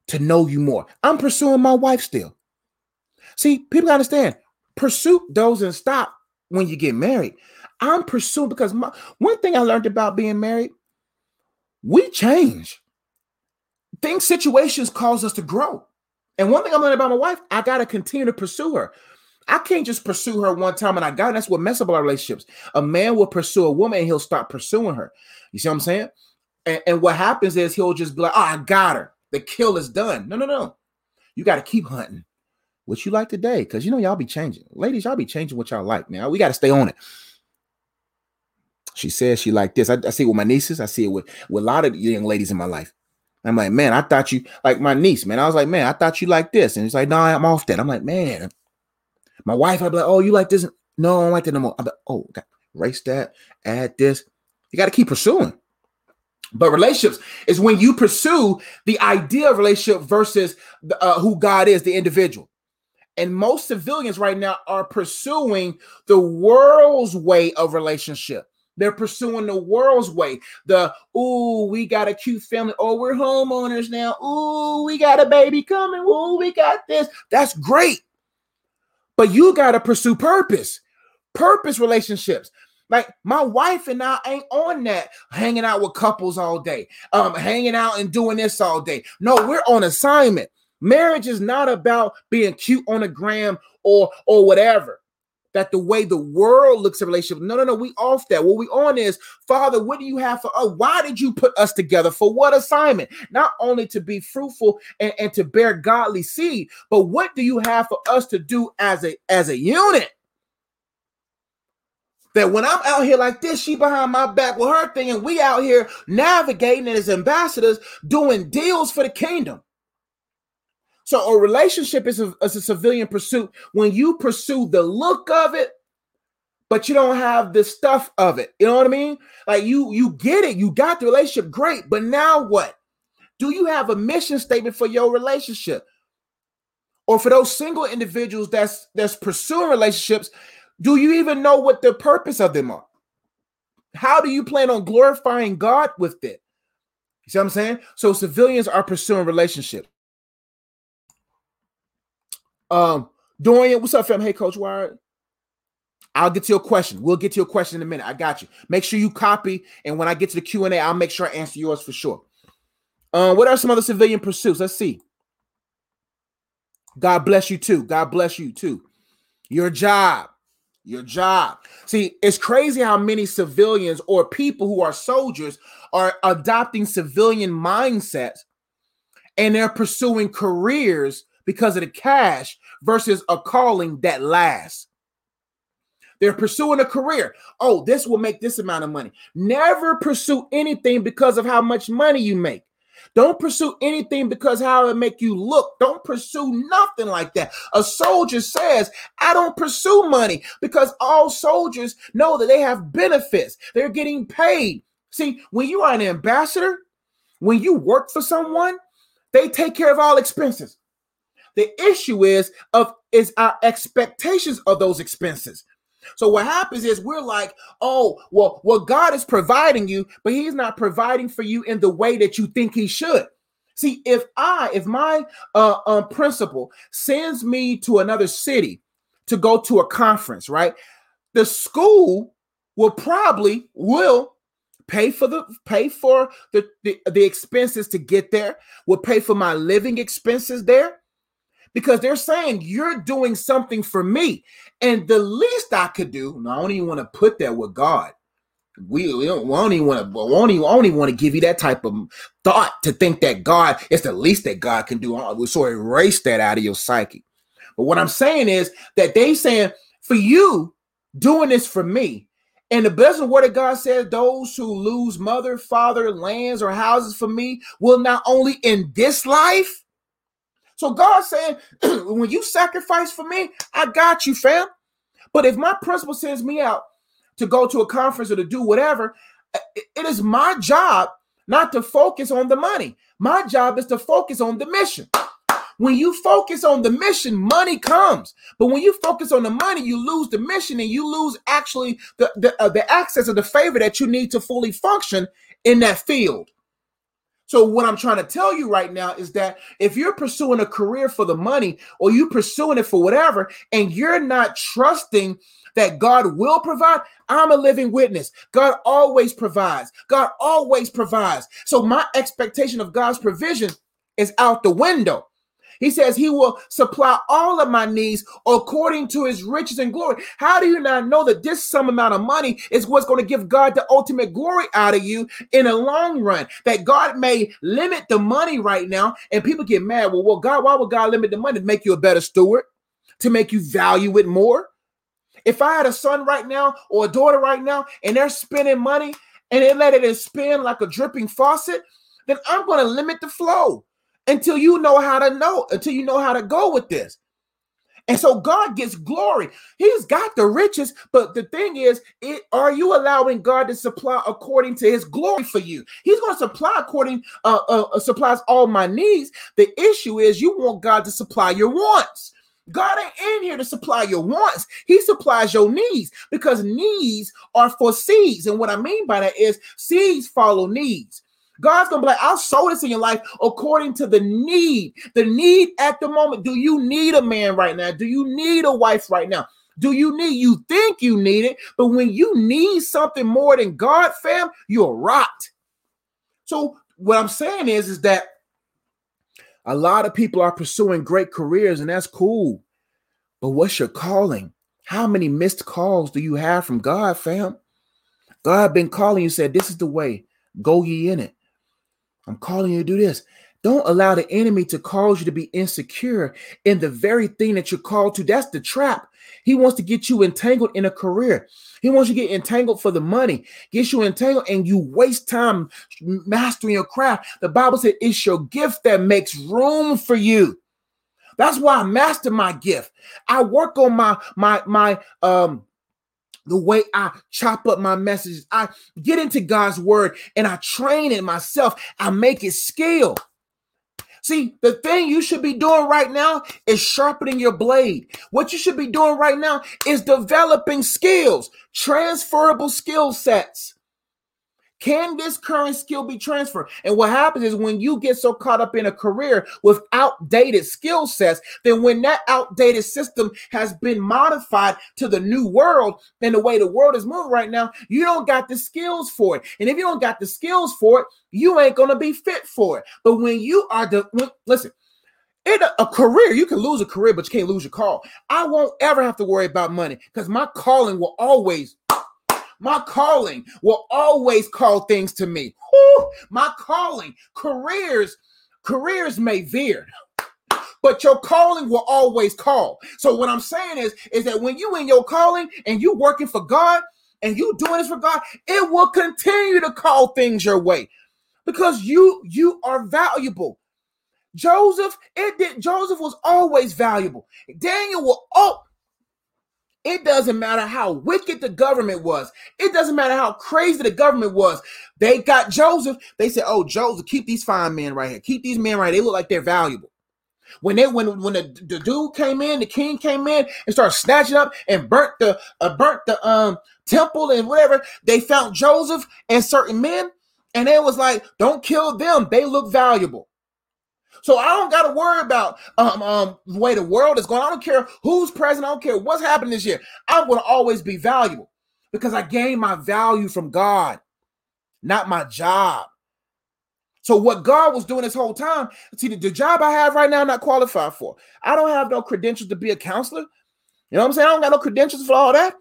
S1: to know you more. I'm pursuing my wife still. See, people understand pursuit doesn't stop when you get married. I'm pursuing because my one thing I learned about being married, we change. Things, situations cause us to grow. And one thing I'm learning about my wife, I got to continue to pursue her. I can't just pursue her one time and I got it. That's what mess up our relationships. A man will pursue a woman and he'll stop pursuing her. You see what I'm saying? And, and what happens is he'll just be like, oh, I got her. The kill is done. No, no, no. You got to keep hunting what you like today because you know y'all be changing. Ladies, y'all be changing what y'all like, now. We got to stay on it. She says she like this. I, I see it with my nieces. I see it with, with a lot of young ladies in my life. I'm like, man, I thought you like my niece, man. I was like, man, I thought you like this. And he's like, no, I'm off that. I'm like, man. My wife, I'd be like, oh, you like this? No, I don't like that no more. I'm like, oh, okay. that, add this. You got to keep pursuing. But relationships is when you pursue the idea of relationship versus the, uh, who God is, the individual. And most civilians right now are pursuing the world's way of relationship. They're pursuing the world's way. The ooh, we got a cute family. Oh, we're homeowners now. Ooh, we got a baby coming. Ooh, we got this. That's great. But you got to pursue purpose, purpose relationships. Like my wife and I ain't on that hanging out with couples all day, um, hanging out and doing this all day. No, we're on assignment. Marriage is not about being cute on a gram or or whatever that the way the world looks at relationship. No, no, no. We off that. What we on is, Father, what do you have for us? Why did you put us together? For what assignment? Not only to be fruitful and, and to bear godly seed, but what do you have for us to do as a as a unit? That when I'm out here like this, she behind my back with her thing, and we out here navigating as ambassadors, doing deals for the kingdom. So a relationship is a, is a civilian pursuit when you pursue the look of it, but you don't have the stuff of it. You know what I mean? Like you you get it, you got the relationship, great. But now what? Do you have a mission statement for your relationship? Or for those single individuals that's that's pursuing relationships, do you even know what the purpose of them are? How do you plan on glorifying God with it? You see what I'm saying? So civilians are pursuing relationships. Um, Dorian, what's up, fam? Hey, Coach Wired. I'll get to your question. We'll get to your question in a minute. I got you. Make sure you copy, and when I get to the Q and A, I'll make sure I answer yours for sure. Uh, what are some other civilian pursuits? Let's see. God bless you too. God bless you too. Your job, your job. See, it's crazy how many civilians or people who are soldiers are adopting civilian mindsets, and they're pursuing careers because of the cash versus a calling that lasts. They're pursuing a career. Oh, this will make this amount of money. Never pursue anything because of how much money you make. Don't pursue anything because how it make you look. Don't pursue nothing like that. A soldier says, I don't pursue money because all soldiers know that they have benefits. They're getting paid. See, when you are an ambassador, when you work for someone, they take care of all expenses. The issue is of is our expectations of those expenses. So what happens is we're like, oh, well, well, God is providing you, but He's not providing for you in the way that you think He should. See, if I, if my uh, um, principal sends me to another city to go to a conference, right? The school will probably will pay for the pay for the, the the expenses to get there. Will pay for my living expenses there because they're saying you're doing something for me. And the least I could do, and I don't even want to put that with God. We, we don't, we don't even want to, we don't even, want to give you that type of thought to think that God is the least that God can do. Uh, sort of erase that out of your psyche. But what I'm saying is that they saying for you doing this for me, and the blessed word of God says, those who lose mother, father, lands, or houses for me will not only in this life, so God's saying, when you sacrifice for me, I got you, fam. But if my principal sends me out to go to a conference or to do whatever, it is my job not to focus on the money. My job is to focus on the mission. When you focus on the mission, money comes. But when you focus on the money, you lose the mission and you lose actually the, the, uh, the access of the favor that you need to fully function in that field. So what I'm trying to tell you right now is that if you're pursuing a career for the money or you pursuing it for whatever and you're not trusting that God will provide, I'm a living witness. God always provides. God always provides. So my expectation of God's provision is out the window. He says he will supply all of my needs according to his riches and glory. How do you not know that this some amount of money is what's going to give God the ultimate glory out of you in the long run? That God may limit the money right now, and people get mad. Well, well, God, why would God limit the money to make you a better steward, to make you value it more? If I had a son right now or a daughter right now, and they're spending money and they let it spin like a dripping faucet, then I'm going to limit the flow until you know how to know, until you know how to go with this. And so God gets glory. He's got the riches, but the thing is, it, are you allowing God to supply according to His glory for you? He's going to supply according uh, uh, uh, supplies all my needs. The issue is you want God to supply your wants. God ain't in here to supply your wants. He supplies your needs because needs are for seeds. And what I mean by that is seeds follow needs. God's gonna be like, I'll sow this in your life according to the need. The need at the moment. Do you need a man right now? Do you need a wife right now? Do you need you think you need it, but when you need something more than God, fam, you're rot. So what I'm saying is, is that a lot of people are pursuing great careers, and that's cool. But what's your calling? How many missed calls do you have from God, fam? God been calling you, said, This is the way. Go ye in it. I'm calling you to do this. Don't allow the enemy to cause you to be insecure in the very thing that you're called to. That's the trap. He wants to get you entangled in a career. He wants you to get entangled for the money, gets you entangled, and you waste time mastering your craft. The Bible said it's your gift that makes room for you. That's why I master my gift. I work on my my my um the way I chop up my messages. I get into God's word and I train it myself. I make it skill. See, the thing you should be doing right now is sharpening your blade. What you should be doing right now is developing skills, transferable skill sets. Can this current skill be transferred? And what happens is when you get so caught up in a career with outdated skill sets, then when that outdated system has been modified to the new world and the way the world is moving right now, you don't got the skills for it. And if you don't got the skills for it, you ain't gonna be fit for it. But when you are the when, listen, in a, a, career, you can lose a career, but you can't lose your call. I won't ever have to worry about money because my calling will always my calling will always call things to me. My calling, careers, careers may veer but your calling will always call. So what I'm saying is, is that when you in your calling and you working for God and you doing this for God, it will continue to call things your way because you you are valuable. Joseph, it did. Joseph was always valuable. Daniel will oh It doesn't matter how wicked the government was. It doesn't matter how crazy the government was. They got Joseph. They said, "Oh, Joseph, keep these fine men right here. Keep these men right. They look like they're valuable." When they when when the, the dude came in, the king came in and started snatching up and burnt the uh, burnt the um temple and whatever, they found Joseph and certain men, and it was like, "Don't kill them. They look valuable." So I don't got to worry about um, um, the way the world is going. I don't care who's president. I don't care what's happening this year. I'm going to always be valuable because I gain my value from God, not my job. So what God was doing this whole time, see the, the job I have right now, I'm not qualified for. I don't have no credentials to be a counselor. You know what I'm saying? I don't got no credentials for all that.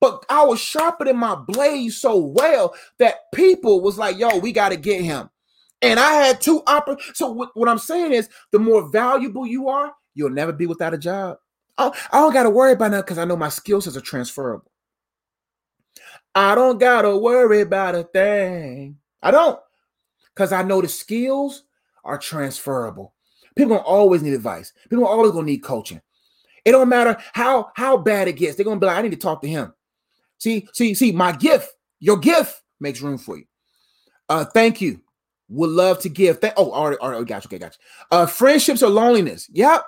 S1: But I was sharpening my blade so well that people was like, yo, we got to get him. And I had two oppor- So what, what I'm saying is, the more valuable you are, you'll never be without a job. I, I don't got to worry about that because I know my skill sets are transferable. I don't got to worry about a thing. I don't because I know the skills are transferable. People don't always need advice. People always gonna need coaching. It don't matter how how bad it gets. They're gonna be like, I need to talk to him. See, see, see, my gift, your gift makes room for you. Uh, thank you. Would love to give. Th- oh, all right, all right, got you. Okay, gotcha. Uh, friendships or loneliness. Yep.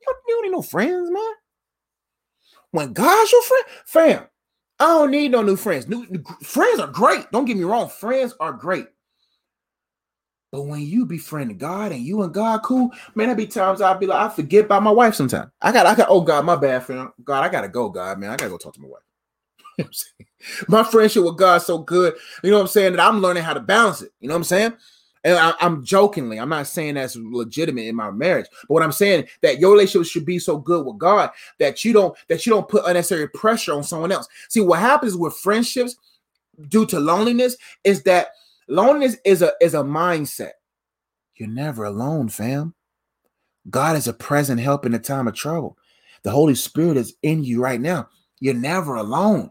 S1: You, don't need no friends, man. When God's your friend, fam, I don't need no new friends. New, new friends are great. Don't get me wrong. Friends are great. But when you befriend God and you and God cool, man, there be times I'll be like, I forget about my wife sometimes. I got, I got, oh God, my bad, friend. God, I gotta go, God, man. I gotta go talk to my wife. My friendship with God so good, you know what I'm saying, that I'm learning how to balance it. You know what I'm saying? And I, am jokingly, I'm not saying that's legitimate in my marriage, but what I'm saying that your relationship should be so good with God that you don't that you don't put unnecessary pressure on someone else. See, what happens with friendships due to loneliness is that loneliness is a is a mindset. You're never alone, fam. God is a present help in the time of trouble. The Holy Spirit is in you right now. You're never alone.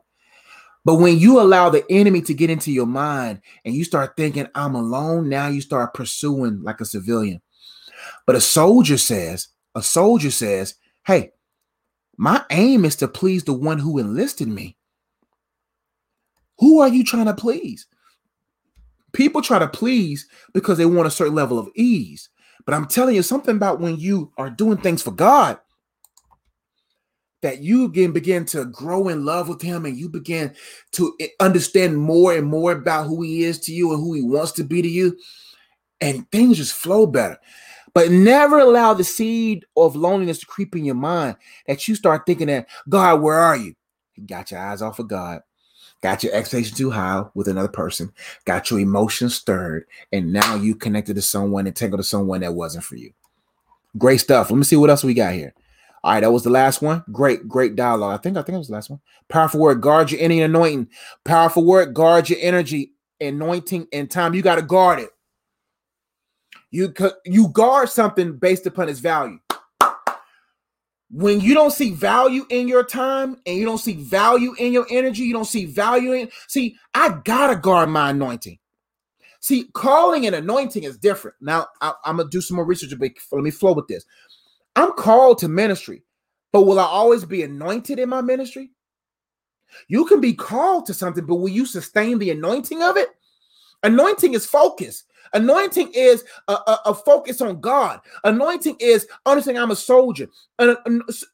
S1: But when you allow the enemy to get into your mind and you start thinking, I'm alone, now you start pursuing like a civilian. But a soldier says, a soldier says, hey, my aim is to please the one who enlisted me. Who are you trying to please? People try to please because they want a certain level of ease. But I'm telling you something about when you are doing things for God, that you again begin to grow in love with him and you begin to understand more and more about who he is to you and who he wants to be to you and things just flow better. But never allow the seed of loneliness to creep in your mind that you start thinking that god where are you? You got your eyes off of god got your expectations too high with another person got your emotions stirred and now you connected to someone and tangled to someone that wasn't for you. Great stuff. Let me see what else we got here all right, that was the last one. Great, great dialogue. I think I think it was the last one. Powerful word, guard your energy anointing. Powerful word, guard your energy, anointing, and time. You got to guard it. You you guard something based upon its value. When you don't see value in your time and you don't see value in your energy, you don't see value in. See, I gotta guard my anointing. See, calling and anointing is different. Now I, am gonna do some more research, but let me flow with this. I'm called to ministry, but will I always be anointed in my ministry? You can be called to something, but will you sustain the anointing of it? Anointing is focus. Anointing is a, a, a focus on God. Anointing is understanding I'm a soldier. And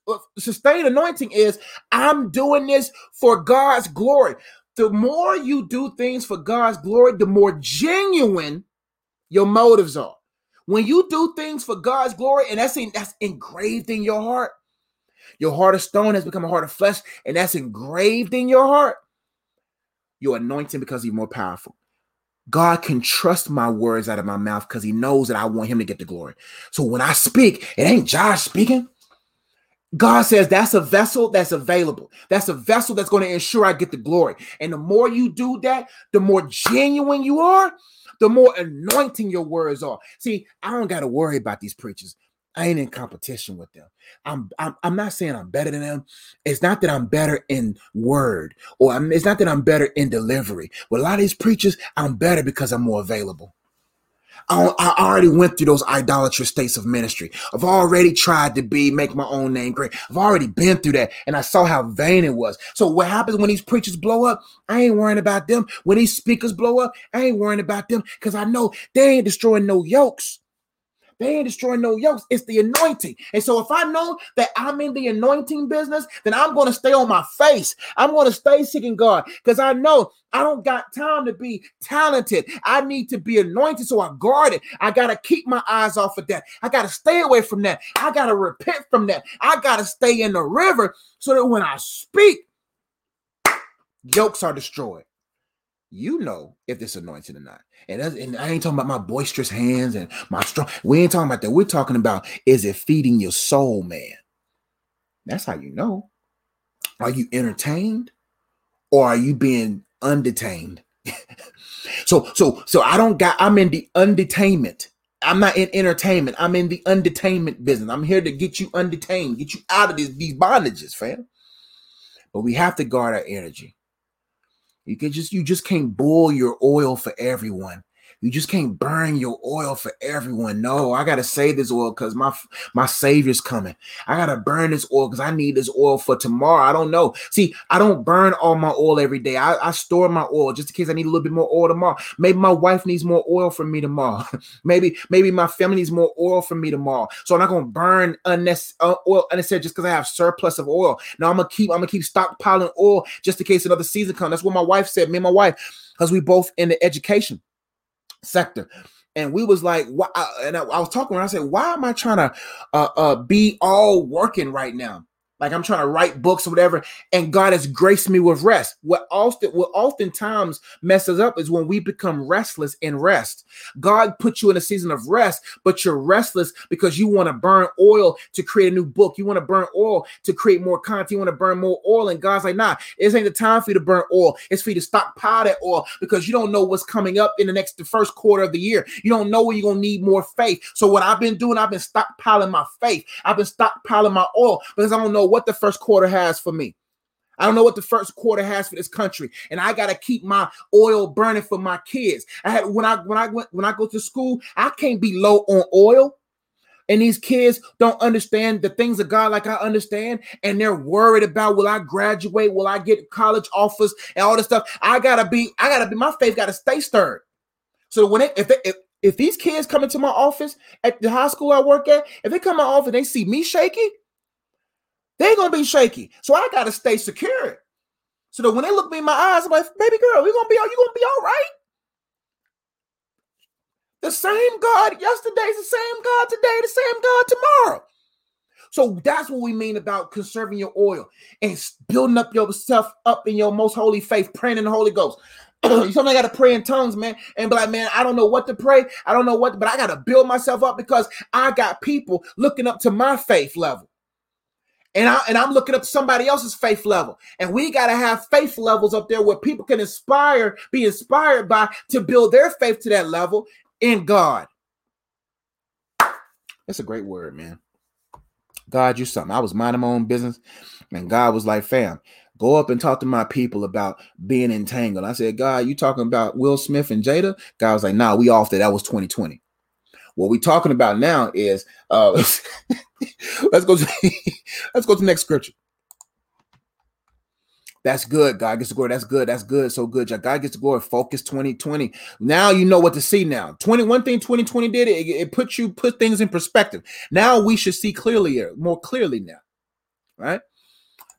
S1: uh, sustained anointing is I'm doing this for God's glory. The more you do things for God's glory, the more genuine your motives are. When you do things for God's glory, and that's in, that's engraved in your heart, your heart of stone has become a heart of flesh, and that's engraved in your heart. You're anointed because you're more powerful. God can trust my words out of my mouth because he knows that I want him to get the glory. So when I speak, it ain't Josh speaking. God says that's a vessel that's available. That's a vessel that's going to ensure I get the glory. And the more you do that, the more genuine you are, the more anointing your words are. See, I don't got to worry about these preachers. I ain't in competition with them. I'm, I'm I'm not saying I'm better than them. It's not that I'm better in word, or I'm, it's not that I'm better in delivery. With a lot of these preachers, I'm better because I'm more available. I, already went through those idolatrous states of ministry. I've already tried to be, make my own name great. I've already been through that and I saw how vain it was. So what happens when these preachers blow up? I ain't worrying about them. When these speakers blow up, I ain't worrying about them because I know they ain't destroying no yokes. They ain't destroying no yokes. It's the anointing. And so if I know that I'm in the anointing business, then I'm going to stay on my face. I'm going to stay seeking God because I know I don't got time to be talented. I need to be anointed. So I guard it. I got to keep my eyes off of that. I got to stay away from that. I got to repent from that. I got to stay in the river so that when I speak, yokes are destroyed you know if it's anointed or not. And, and I ain't talking about my boisterous hands and my strong. We ain't talking about that. We're talking about is it feeding your soul, man? That's how you know. Are you entertained or are you being undetained? so, so, so I don't got, I'm in the undetainment. I'm not in entertainment. I'm in the undetainment business. I'm here to get you undetained, get you out of these, these bondages, fam. But we have to guard our energy. You can just you just can't boil your oil for everyone. You just can't burn your oil for everyone. No, I gotta save this oil because my my savior's coming. I gotta burn this oil because I need this oil for tomorrow. I don't know. See, I don't burn all my oil every day. I, I store my oil just in case I need a little bit more oil tomorrow. Maybe my wife needs more oil from me tomorrow. maybe maybe my family needs more oil from me tomorrow. So I'm not gonna burn unnecessary uh, oil unnecessary just because I have surplus of oil. Now I'm gonna keep I'm gonna keep stockpiling oil just in case another season comes. That's what my wife said. Me and my wife, because we both in the education sector. And we was like why and I, I was talking and i said why am i trying to uh, uh, be all working right now like I'm trying to write books or whatever, and God has graced me with rest. What often what oftentimes messes up is when we become restless in rest. God put you in a season of rest, but you're restless because you want to burn oil to create a new book. You want to burn oil to create more content. You want to burn more oil, and God's like, nah, it ain't the time for you to burn oil. It's for you to stockpile that oil because you don't know what's coming up in the next the first quarter of the year. You don't know when you're gonna need more faith. So what I've been doing, I've been stockpiling my faith. I've been stockpiling my oil because I don't know what the first quarter has for me. I don't know what the first quarter has for this country, and I gotta keep my oil burning for my kids. I had when I when I went when I go to school, I can't be low on oil. And these kids don't understand the things of God like I understand, and they're worried about will I graduate, will I get college offers, and all this stuff. I gotta be, I gotta be, my faith gotta stay stirred. So when it, if they, if if these kids come into my office at the high school I work at, if they come my office and they see me shaky, they're gonna be shaky. So I gotta stay secure. So that when they look me in my eyes, I'm like, baby girl, you gonna be all you gonna be all right. The same God yesterday's the same God today, the same God tomorrow. So that's what we mean about conserving your oil and building up yourself up in your most holy faith, praying in the Holy Ghost. you sometimes got to pray in tongues, man, and be like, man, I don't know what to pray. I don't know what, but I got to build myself up because I got people looking up to my faith level and I and I'm looking up somebody else's faith level. And we got to have faith levels up there where people can inspire, be inspired by to build their faith to that level in God. That's a great word, man. God, you something. I was minding my own business, and God was like, fam, go up and talk to my people about being entangled. I said, God, you talking about Will Smith and Jada? God was like, nah, we off that. That was 2020. What we're talking about now is uh let's go to let's go to the next scripture. That's good. God gets the glory. That's good. That's good. So good. God gets the glory. Focus 2020. Now you know what to see now. 21 thing 2020 did it, it put you put things in perspective. Now we should see clearly more clearly now. Right?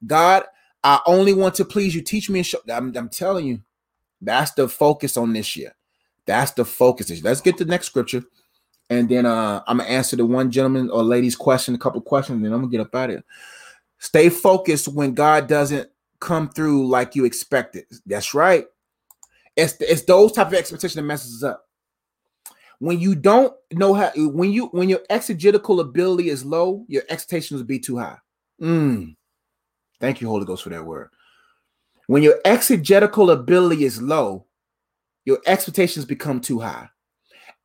S1: God, I only want to please you. Teach me and show. I'm, I'm telling you, that's the focus on this year. That's the focus. Let's get to the next scripture and then uh, I'm gonna answer the one gentleman or lady's question, a couple questions, and I'm gonna get up out of here. Stay focused when God doesn't come through like you expected. That's right. It's it's those type of expectation that messes up. When you don't know how, when you when your exegetical ability is low, your expectations will be too high. Mm. Thank you, Holy Ghost, for that word. When your exegetical ability is low, your expectations become too high.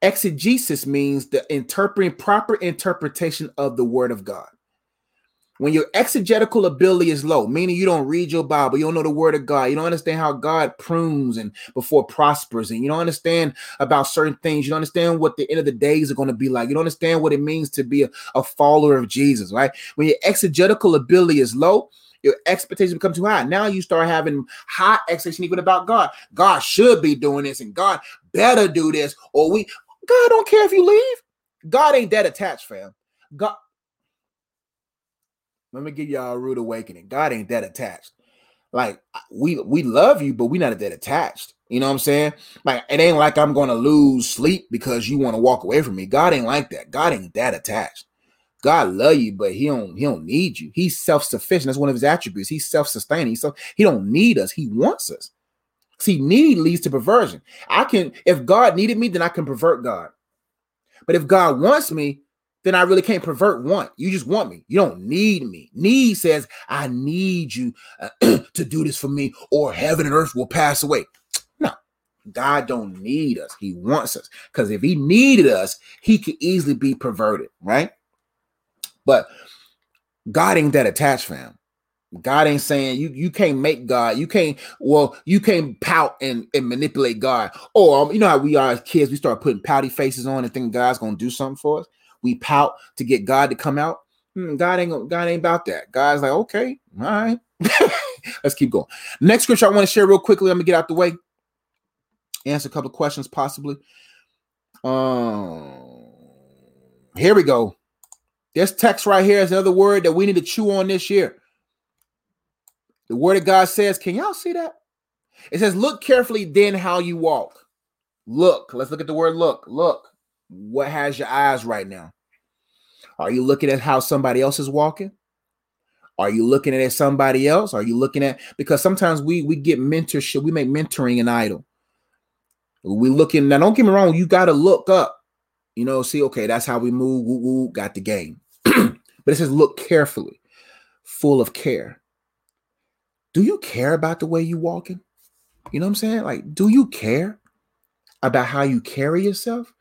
S1: Exegesis means the interpreting proper interpretation of the word of God. When your exegetical ability is low, meaning you don't read your Bible, you don't know the word of God, you don't understand how God prunes and before prospers, and you don't understand about certain things, you don't understand what the end of the days are going to be like, you don't understand what it means to be a, a follower of Jesus, right? When your exegetical ability is low, your expectations become too high. Now you start having high expectations even about God. God should be doing this, and God better do this, or we God don't care if you leave. God ain't that attached, fam. God, let me give y'all a rude awakening. God ain't that attached. Like we we love you, but we not that attached. You know what I'm saying? Like it ain't like I'm gonna lose sleep because you want to walk away from me. God ain't like that. God ain't that attached. God love you, but he don't he don't need you. He's self-sufficient. That's one of his attributes. He's self-sustaining. So he don't need us. He wants us. See, need leads to perversion. I can, if God needed me, then I can pervert God. But if God wants me, then I really can't pervert want. You just want me. You don't need me. Need says, I need you uh, to do this for me, or heaven and earth will pass away. No, God don't need us. He wants us. Because if he needed us, he could easily be perverted, right? But God ain't that attached, fam. God ain't saying you you can't make God. You can't well you can't pout and, and manipulate God. Or um, you know how we are as kids, we start putting pouty faces on and think God's gonna do something for us. We pout to get God to come out. Hmm, God ain't God ain't about that. God's like, okay, all right. Let's keep going. Next scripture I want to share real quickly. Let me get out the way. Answer a couple of questions, possibly. Um, here we go. This text right here is another word that we need to chew on this year. The word of God says, can y'all see that? It says, look carefully then how you walk. Look, let's look at the word look. Look, what has your eyes right now? Are you looking at how somebody else is walking? Are you looking at somebody else? Are you looking at because sometimes we we get mentorship, we make mentoring an idol. We looking now. Don't get me wrong, you got to look up. You know, see, okay, that's how we move. Woo, woo, got the game. but it says look carefully, full of care do you care about the way you walking? You know what I'm saying? Like, do you care about how you carry yourself?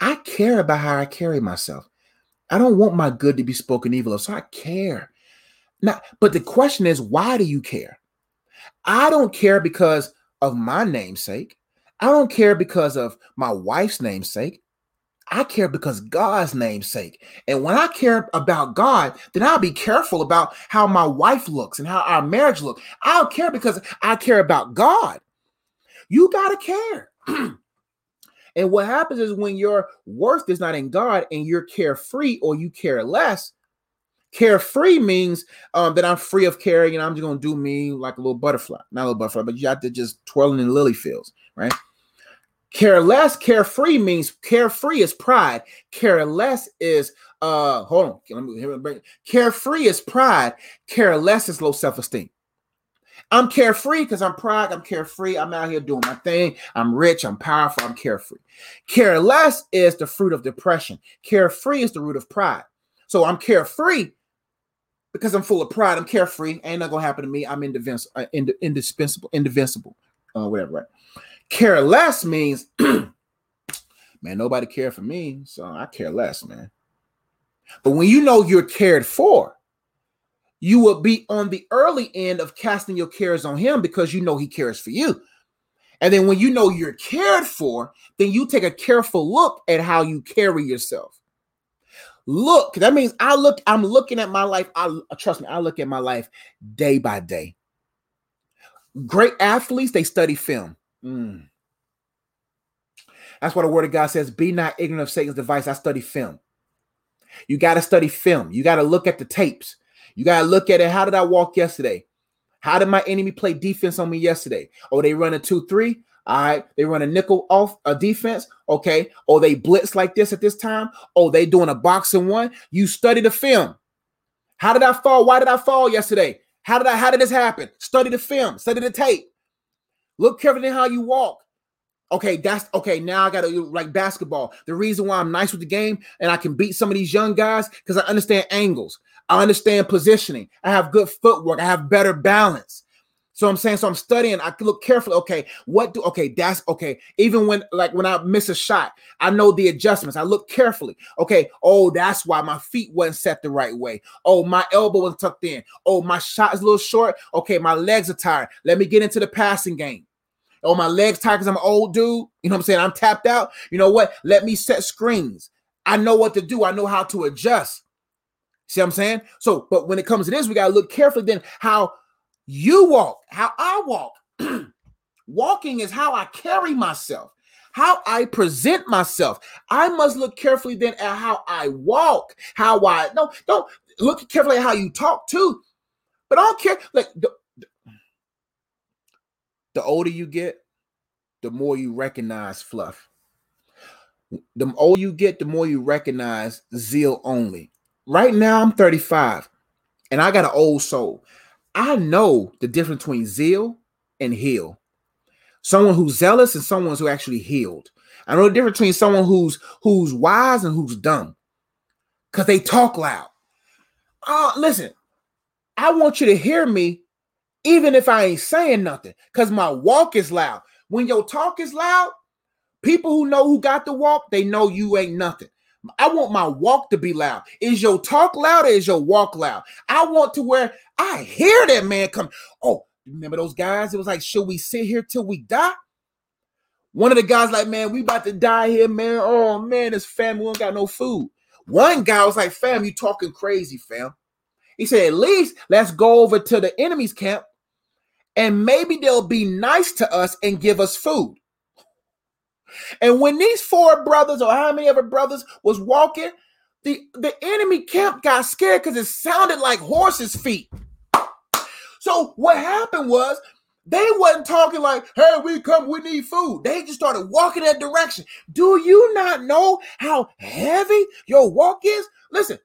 S1: I care about how I carry myself. I don't want my good to be spoken evil of, so I care. Now, but the question is, why do you care? I don't care because of my namesake. I don't care because of my wife's namesake. I care because God's name's sake. And when I care about God, then I'll be careful about how my wife looks and how our marriage looks. I'll care because I care about God. You got to care. and what happens is when your worth is not in God and you're carefree or you care less, carefree means um, that I'm free of caring and I'm just going to do me like a little butterfly. Not a little butterfly, but you have to just twirling in lily fields, right? Careless, carefree means carefree is pride. Careless is uh hold on. Let me, let me carefree is pride. Careless is low self-esteem. I'm carefree because I'm pride. I'm carefree. I'm out here doing my thing. I'm rich. I'm powerful. I'm carefree. Careless is the fruit of depression. Carefree is the root of pride. So I'm carefree because I'm full of pride. I'm carefree. Ain't not gonna happen to me. I'm indispensable, uh, indispensable, indivisible, uh, whatever. Right? Care less means, man, nobody care for me, so I care less, man. But when you know you're cared for, you will be on the early end of casting your cares on him because you know he cares for you. And then when you know you're cared for, then you take a careful look at how you carry yourself. Look, that means I look, I'm looking at my life. I trust me, I look at my life day by day. Great athletes, they study film. Mm. That's why the word of God says, Be not ignorant of Satan's device. I study film. You got to study film. You got to look at the tapes. You got to look at it. How did I walk yesterday? How did my enemy play defense on me yesterday? Oh, they run a 2 3. All right. They run a nickel off a defense. Okay. Oh, they blitz like this at this time. Oh, they doing a box-and-one. You study the film. How did I fall? Why did I fall yesterday? How did I, how did this happen? Study the film, study the tape. Look Kevin, carefully how you walk. Okay, that's okay. Now I gotta like basketball. The reason why I'm nice with the game and I can beat some of these young guys because I understand angles, I understand positioning, I have good footwork, I have better balance. So I'm saying, so I'm studying. I look carefully. Okay, what do okay? That's okay. Even when like when I miss a shot, I know the adjustments. I look carefully. Okay, oh, that's why my feet wasn't set the right way. Oh, my elbow was tucked in. Oh, my shot is a little short. Okay, my legs are tired. Let me get into the passing game. Oh, my legs tired because I'm an old dude. You know what I'm saying? I'm tapped out. You know what? Let me set screens. I know what to do. I know how to adjust. See what I'm saying? So, but when it comes to this, we gotta look carefully then how you walk, how I walk. Walking is how I carry myself, how I present myself. I must look carefully then at how I walk, how I no, don't look carefully at how you talk too. But I don't care. Like the, the older you get, the more you recognize fluff. The older you get, the more you recognize zeal only. Right now, I'm 35 and I got an old soul. I know the difference between zeal and heal. Someone who's zealous and someone who actually healed. I know the difference between someone who's who's wise and who's dumb. Because they talk loud. Uh, listen, I want you to hear me, even if I ain't saying nothing, because my walk is loud. When your talk is loud, people who know who got the walk, they know you ain't nothing. I want my walk to be loud. Is your talk loud is your walk loud? I want to where I hear that man come. Oh, remember those guys? It was like, should we sit here till we die? One of the guys like, man, we about to die here, man. Oh man, this family we don't got no food. One guy was like, fam, you talking crazy, fam. He said, at least let's go over to the enemy's camp and maybe they'll be nice to us and give us food. And when these four brothers, or how many other brothers, was walking, the, the enemy camp got scared because it sounded like horses' feet. So what happened was they wasn't talking like, hey, we come, we need food. They just started walking that direction. Do you not know how heavy your walk is? Listen,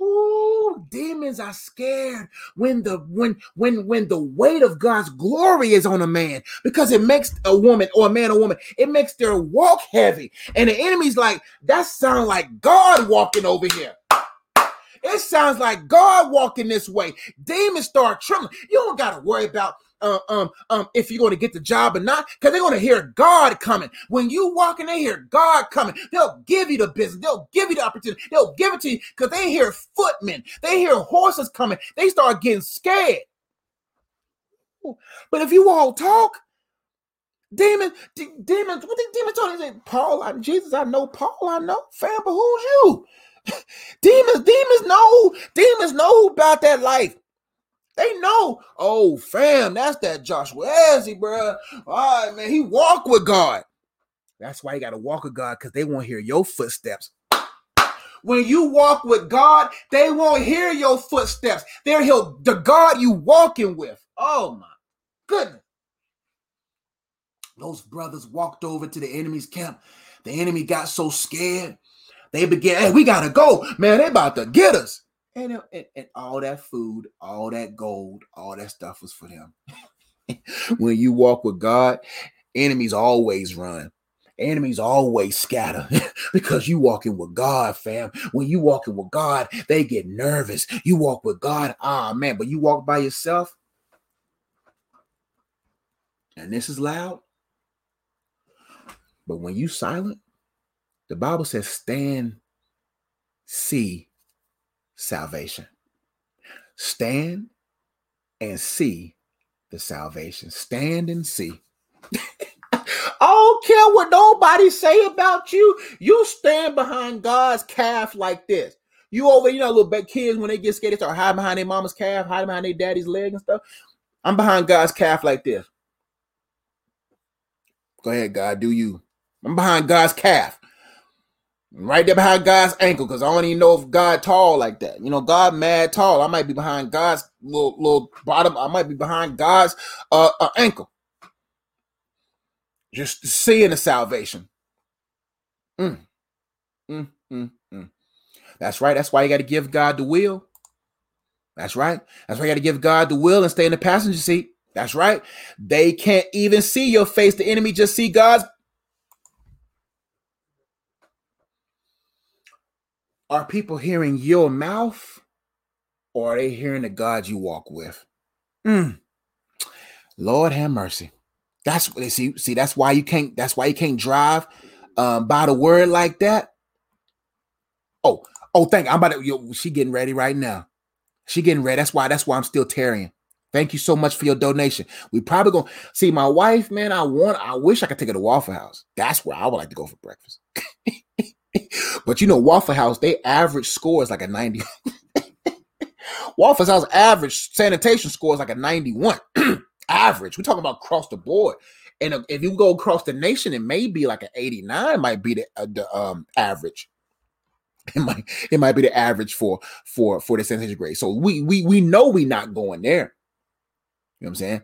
S1: Ooh, demons are scared when the when when when the weight of God's glory is on a man because it makes a woman or a man or woman it makes their walk heavy and the enemy's like that sounds like God walking over here. It sounds like God walking this way. Demons start trembling. You don't got to worry about uh, um, um, if you're going to get the job or not, because they're going to hear God coming. When you walk in, they hear God coming. They'll give you the business. They'll give you the opportunity. They'll give it to you because they hear footmen. They hear horses coming. They start getting scared. But if you all talk, demon, d- demons, what the demons told you? Paul, I'm Jesus, I know Paul, I know. Fam, but who's you? demons, demons know, demons know about that life. They know, oh fam, that's that Joshua Eze, bro. All right, man, he walk with God. That's why you got to walk with God because they won't hear your footsteps. When you walk with God, they won't hear your footsteps. They'll the God you walking with. Oh my goodness. Those brothers walked over to the enemy's camp. The enemy got so scared. They began, hey, we gotta go. Man, they about to get us. And, and, and all that food, all that gold, all that stuff was for them. when you walk with God, enemies always run. Enemies always scatter because you walking with God, fam. When you walking with God, they get nervous. You walk with God, ah man, but you walk by yourself, and this is loud. But when you silent, the Bible says, stand, see, salvation. Stand and see the salvation. Stand and see. I don't care what nobody say about you. You stand behind God's calf like this. You over, you know, little kids when they get scared, they start hiding behind their mama's calf, hiding behind their daddy's leg and stuff. I'm behind God's calf like this. Go ahead, God, do you. I'm behind God's calf right there behind God's ankle because I don't even know if God tall like that. You know, God mad tall. I might be behind God's little little bottom. I might be behind God's uh, uh ankle. Just seeing the salvation. Mm. Mm, mm, mm. That's right. That's why you got to give God the will. That's right. That's why you got to give God the will and stay in the passenger seat. That's right. They can't even see your face. The enemy just see God's Are people hearing your mouth or are they hearing the God you walk with? Mm. Lord have mercy. That's what they see, see, that's why you can't, that's why you can't drive um by the word like that. Oh, oh, thank I'm about to yo, she getting ready right now. She getting ready. That's why, that's why I'm still tearing. Thank you so much for your donation. We probably gonna see my wife, man. I want, I wish I could take her to Waffle House. That's where I would like to go for breakfast. but you know, Waffle House, they average score is like a 90. Waffle House average sanitation score is like a 91. average. We're talking about across the board. And if you go across the nation, it may be like an 89, might be the, uh, the um, average. It might it might be the average for for for the sanitation grade. So we we we know we not going there. You know what I'm saying?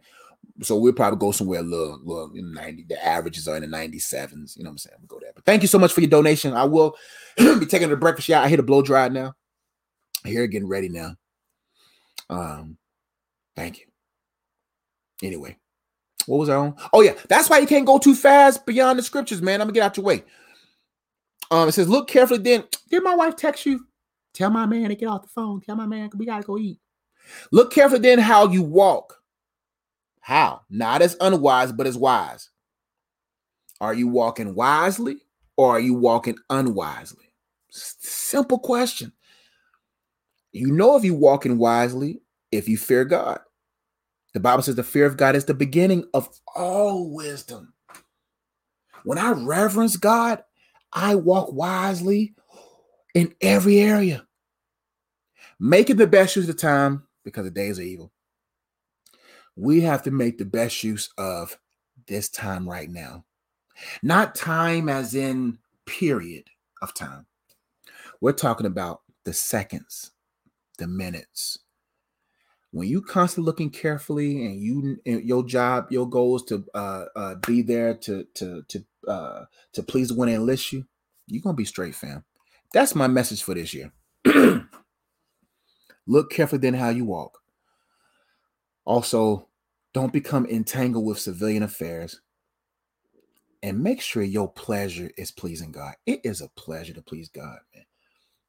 S1: So we'll probably go somewhere a little, little in 90. The averages are in the 97s. You know what I'm saying? We'll go there. But thank you so much for your donation. I will be taking the breakfast Yeah, I hit a blow dry now. Here getting ready now. Um, thank you. Anyway, what was I on? Oh, yeah. That's why you can't go too fast beyond the scriptures, man. I'm gonna get out your way. Um, it says, look carefully. Then did my wife text you? Tell my man to get off the phone. Tell my man we gotta go eat. Look carefully then how you walk. How? Not as unwise, but as wise. Are you walking wisely or are you walking unwisely? Simple question. You know if you're walking wisely if you fear God. The Bible says the fear of God is the beginning of all wisdom. When I reverence God, I walk wisely in every area, making the best use of the time because the days are evil. We have to make the best use of this time right now, not time as in period of time. We're talking about the seconds, the minutes, when you constantly looking carefully and you and your job your goal is to uh, uh, be there to to to uh, to please the one and enlist you you're gonna be straight fam. That's my message for this year. Look carefully then how you walk also don't become entangled with civilian affairs and make sure your pleasure is pleasing god it is a pleasure to please god man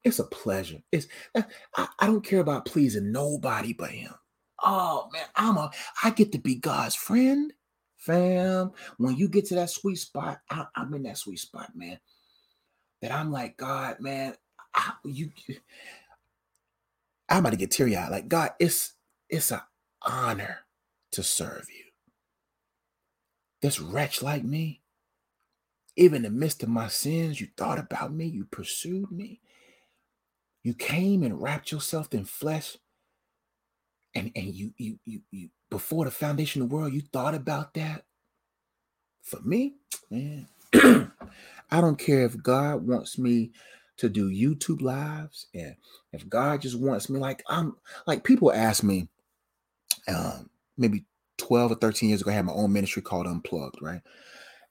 S1: it's a pleasure. It's I, I don't care about pleasing nobody but him. Oh man, I'm a I get to be God's friend, fam. When you get to that sweet spot, I, am in that sweet spot, man. That I'm like, God, man, I, you I'm about to get teary-eyed. Like, God, it's it's an honor to serve you. This wretch like me, even in the midst of my sins, you thought about me, you pursued me. You came and wrapped yourself in flesh. And, and you, you, you, you, before the foundation of the world, you thought about that. For me, man, I don't care if God wants me to do YouTube lives and if God just wants me, like I'm like people ask me, um, maybe 12 or 13 years ago, I had my own ministry called Unplugged, right?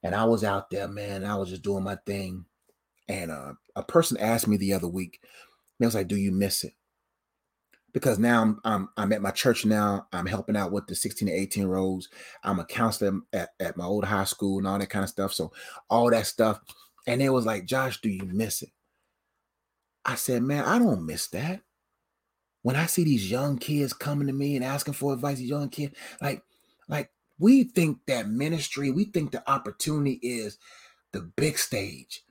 S1: And I was out there, man, I was just doing my thing. And uh, a person asked me the other week, I was like, do you miss it? Because now I'm, I'm I'm at my church now. I'm helping out with the 16 to 18 year olds. I'm a counselor at, at my old high school and all that kind of stuff. So all that stuff. And it was like, Josh, do you miss it? I said, man, I don't miss that. When I see these young kids coming to me and asking for advice, these young kids, like, like we think that ministry, we think the opportunity is the big stage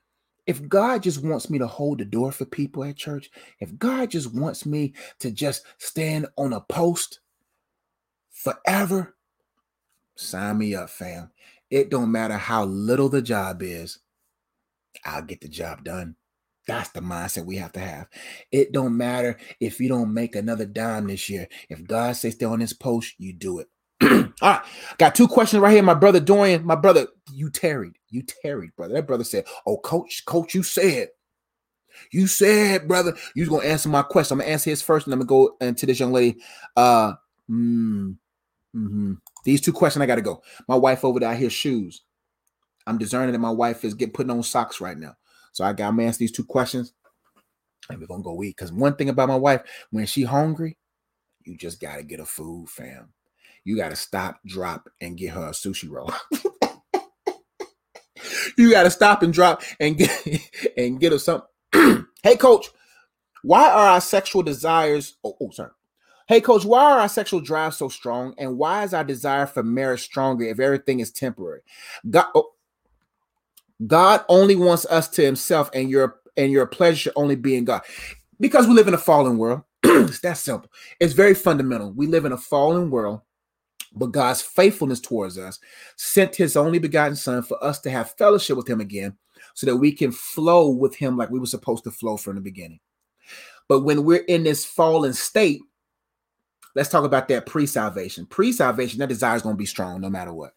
S1: if God just wants me to hold the door for people at church, if God just wants me to just stand on a post forever, sign me up, fam. It don't matter how little the job is, I'll get the job done. That's the mindset we have to have. It don't matter if you don't make another dime this year. If God says stay on this post, you do it. All right, got two questions right here. My brother Dorian, my brother, you tarried, you tarried, brother. That brother said, "Oh, coach, coach, you said, you said, brother, you gonna answer my question. I'm gonna answer his first, and I'm gonna go into this young lady. Uh, mm, mm-hmm. these two questions, I gotta go. My wife over there, I hear shoes. I'm discerning that my wife is getting putting on socks right now, so I got to answer these two questions, and we're gonna go eat. Because one thing about my wife, when she hungry, you just gotta get her food, fam you got to stop, drop, and get her a sushi roll. you got to stop and drop and get and get her something. hey, coach, why are our sexual desires? Oh, oh, sorry. Hey, coach, why are our sexual drives so strong? And why is our desire for marriage stronger if everything is temporary? God, oh, God only wants us to himself, and your and your pleasure should only be in God. Because we live in a fallen world. it's that simple. It's very fundamental. We live in a fallen world, but God's faithfulness towards us sent his only begotten son for us to have fellowship with him again so that we can flow with him like we were supposed to flow from the beginning. But when we're in this fallen state, let's talk about that pre-salvation. Pre-salvation, that desire is going to be strong no matter what.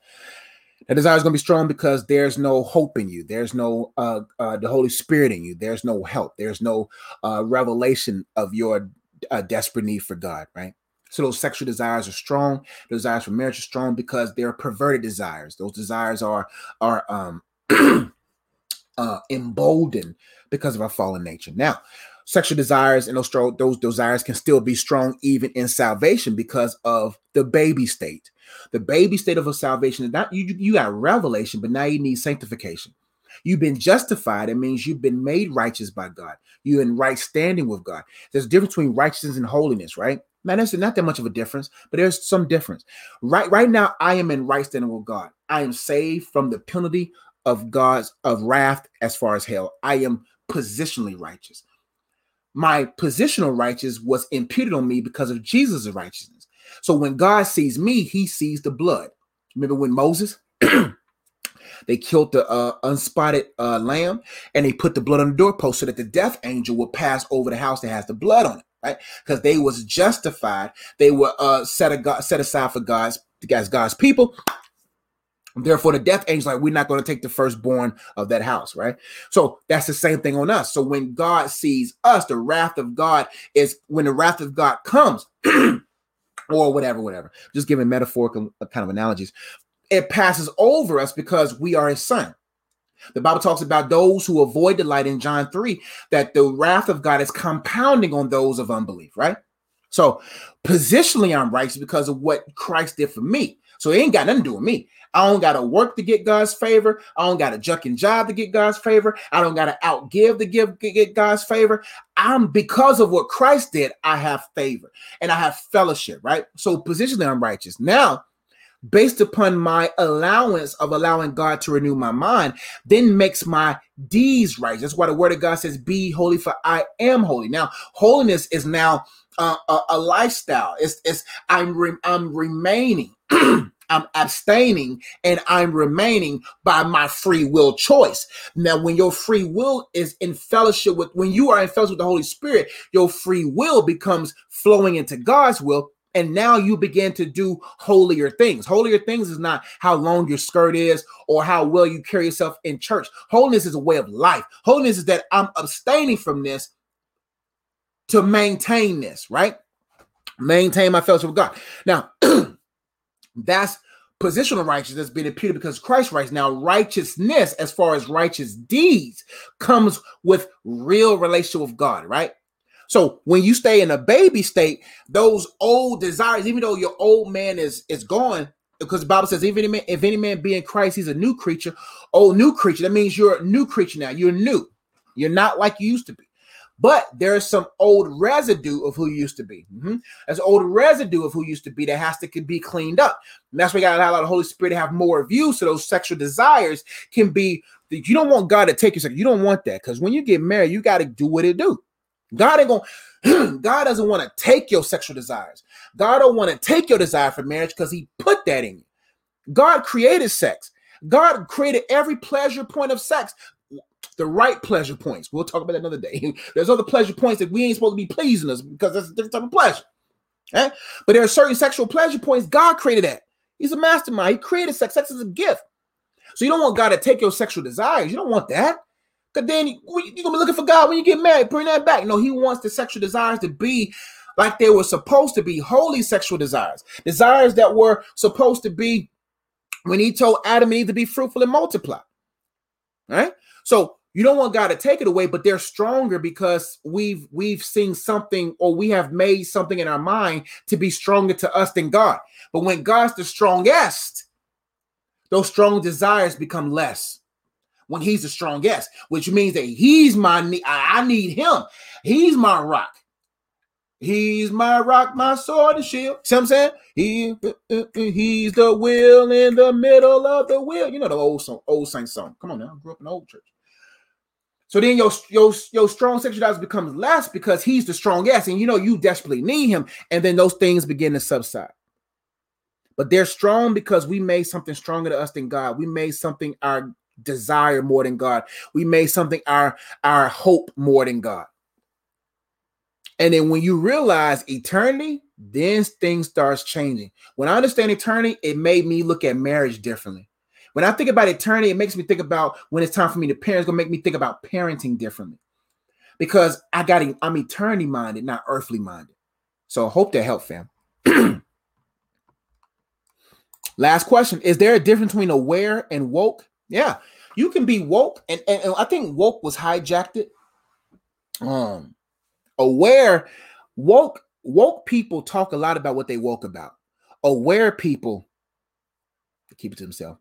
S1: That desire is going to be strong because there's no hope in you. There's no uh, uh, the Holy Spirit in you. There's no help. There's no uh, revelation of your uh, desperate need for God. Right. So those sexual desires are strong. Desires for marriage are strong because they're perverted desires. Those desires are are um, uh, emboldened because of our fallen nature. Now, sexual desires and those those desires can still be strong even in salvation because of the baby state. The baby state of salvation is not you. You got revelation, but now you need sanctification. You've been justified. It means you've been made righteous by God. You're in right standing with God. There's a difference between righteousness and holiness, right? Man, there's not that much of a difference, but there's some difference. Right, right now, I am in right standing with God. I am saved from the penalty of God's of wrath as far as hell. I am positionally righteous my positional righteousness was imputed on me because of Jesus' righteousness. So when God sees me, he sees the blood. Remember when Moses they killed the uh, unspotted uh, lamb and they put the blood on the doorpost so that the death angel will pass over the house that has the blood on it, right? Because they was justified, they were uh, set, a, set aside for God's as God's people, Therefore, the death angel like, we're not going to take the firstborn of that house, right? So that's the same thing on us. So when God sees us, the wrath of God is when the wrath of God comes, or whatever, whatever. Just giving metaphorical uh, kind of analogies. It passes over us because we are his son. The Bible talks about those who avoid the light in John 3, that the wrath of God is compounding on those of unbelief, right? So positionally, I'm righteous because of what Christ did for me. So it ain't got nothing to do with me. I don't got to work to get God's favor. I don't got juck and job to get God's favor. I don't got to outgive to give get God's favor. I'm because of what Christ did, I have favor and I have fellowship, right? So positionally, I'm righteous. Now, based upon my allowance of allowing God to renew my mind, then makes my deeds right. That's why the word of God says, Be holy, for I am holy. Now, holiness is now uh, a, a, lifestyle. It's, it's I'm re, I'm remaining. I'm abstaining and I'm remaining by my free will choice. Now, when your free will is in fellowship with, when you are in fellowship with the Holy Spirit, your free will becomes flowing into God's will. And now you begin to do holier things. Holier things is not how long your skirt is or how well you carry yourself in church. Holiness is a way of life. Holiness is that I'm abstaining from this to maintain this, right? Maintain my fellowship with God. Now, That's positional righteousness being imputed because Christ right now righteousness as far as righteous deeds comes with real relationship with God, right? So when you stay in a baby state, those old desires, even though your old man is is gone, because the Bible says, even if any man be in Christ, he's a new creature. Oh, new creature. That means you're a new creature now. You're new. You're not like you used to be but there's some old residue of who used to be. Mm-hmm. There's old residue of who used to be that has to be cleaned up. And that's why you got to allow the Holy Spirit to have more of you, so those sexual desires can be. You don't want God to take your You don't want that because when you get married, you got to do what it do. God ain't gonna. God doesn't want to take your sexual desires. God don't want to take your desire for marriage because He put that in you. God created sex. God created every pleasure point of sex the right pleasure points. We'll talk about that another day. There's other pleasure points that we ain't supposed to be pleasing us because that's a different type of pleasure. Okay? But there are certain sexual pleasure points God created that. He's a mastermind. He created sex. Sex is a gift. So you don't want God to take your sexual desires. You don't want that. Because then you, are going to be looking for God when you get married. Bring that back. No, he wants the sexual desires to be like they were supposed to be holy sexual desires. Desires that were supposed to be when he told Adam and Eve to be fruitful and multiply. Right? So you don't want God to take it away, but they're stronger because we've we've seen something or we have made something in our mind to be stronger to us than God. But when God's the strongest, those strong desires become less. When He's the strongest, which means that He's my I need Him. He's my rock. He's my rock, my sword and shield. See what I'm saying? He, he's the wheel in the middle of the wheel. You know the old song, old saint song. Come on now, I grew up in the old church. So then your your your strong sexuality becomes less because he's the strongest, and you know you desperately need him, and then those things begin to subside. But they're strong because we made something stronger to us than God. We made something our desire more than God. We made something our our hope more than God. And then when you realize eternity, then things starts changing. When I understand eternity, it made me look at marriage differently. When I think about eternity, it makes me think about when it's time for me to parent. It's gonna make me think about parenting differently because I got I'm eternity minded, not earthly minded. So I hope that helped, fam. Last question: Is there a difference between aware and woke? Yeah, you can be woke, and, and, and I think woke was hijacked. Um, aware, woke, woke people talk a lot about what they woke about. Aware people keep it to themselves.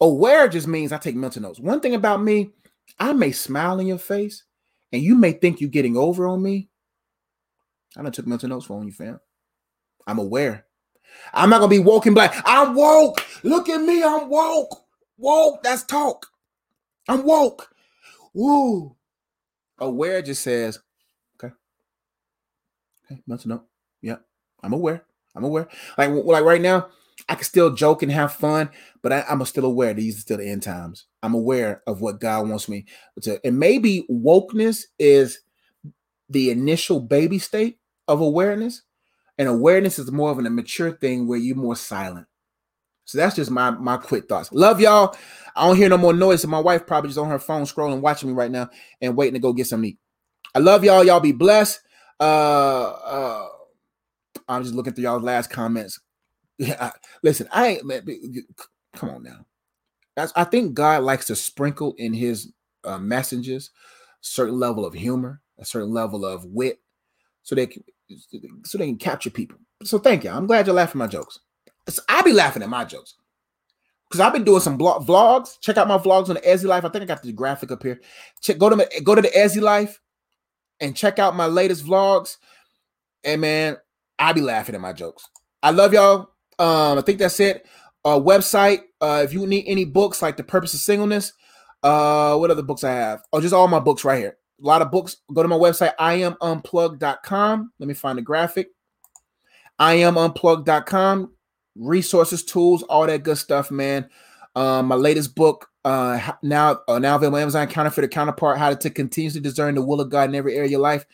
S1: Aware just means I take mental notes. One thing about me, I may smile in your face, and you may think you're getting over on me. I done took mental notes for you, fam. I'm aware. I'm not gonna be woke and black. I'm woke. Look at me. I'm woke. Woke. That's talk. I'm woke. Woo. Oh, aware just says, okay. Okay, mental note. Yeah, I'm aware. I'm aware. Like, like right now, I can still joke and have fun, but I, am still aware these are still the end times. I'm aware of what God wants me to. And maybe wokeness is the initial baby state of awareness, and awareness is more of an mature thing where you're more silent. So that's just my my quick thoughts. Love y'all. I don't hear no more noise. So my wife probably just on her phone scrolling, watching me right now, and waiting to go get some meat. I love y'all. Y'all be blessed. Uh, uh, I'm just looking through y'all's last comments. Yeah, I, listen, I ain't. Man, come on now. That's, I think God likes to sprinkle in His uh, messages certain level of humor, a certain level of wit, so they can so they can capture people. So thank you. I'm glad you're laughing my jokes. I be laughing at my jokes because I've been doing some blog, vlogs. Check out my vlogs on the Ezzy Life. I think I got the graphic up here. Check go to go to the Ezzy Life and check out my latest vlogs. And man, I be laughing at my jokes. I love y'all. Um, I think that's it. Uh, website. Uh, if you need any books like The Purpose of Singleness, uh, what other books I have? Oh, just all my books right here. A lot of books. Go to my website, iamunplug.com. Let me find the graphic. iamunplugged.com resources, tools, all that good stuff, man. Um, my latest book, uh, now uh, now available on Amazon, Counterfeit Counterpart: How to continuously discern the will of God in every area of your life.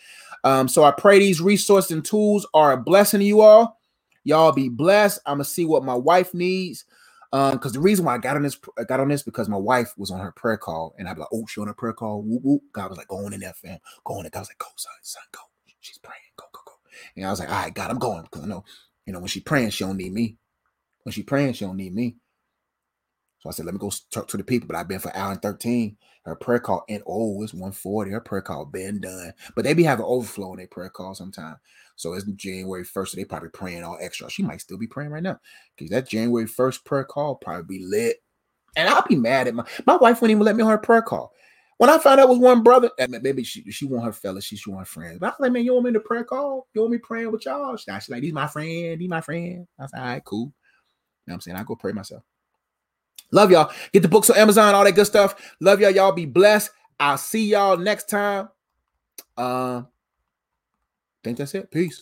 S1: Um, so I pray these resources and tools are a blessing to you all. Y'all be blessed. I'm gonna see what my wife needs. Um, because the reason why I got on this, I got on this because my wife was on her prayer call, and I'd be like, "Oh, she on her prayer call." Whoop, whoop. God was like, "Go on in there, fam. Go on." There. God was like, "Go, son, son, go." She's praying. Go, go, go. And I was like, "All right, God, I'm going." Because I know, you know, when she praying, she don't need me. When she praying, she don't need me. So I said, let me go talk to the people. But I've been for hour and 13. Her prayer call, and oh, it's 140. Her prayer call been done. But they be having overflow in their prayer call sometime. So it's January 1st. So they probably praying all extra. She might still be praying right now. Because that January 1st prayer call probably be lit. And I'll be mad at my my wife wouldn't even let me on her prayer call. When I found out was one brother, maybe she she want her fellas, she, she want her friends. But I was like, man, you want me to prayer call? You want me praying with y'all? She's like, he's my friend, he's my friend. I was like, all right, cool know what I'm saying? I go pray myself. Love y'all. Get the books on Amazon, all that good stuff. Love y'all. Y'all be blessed. I'll see y'all next time. Uh, think that's it. Peace.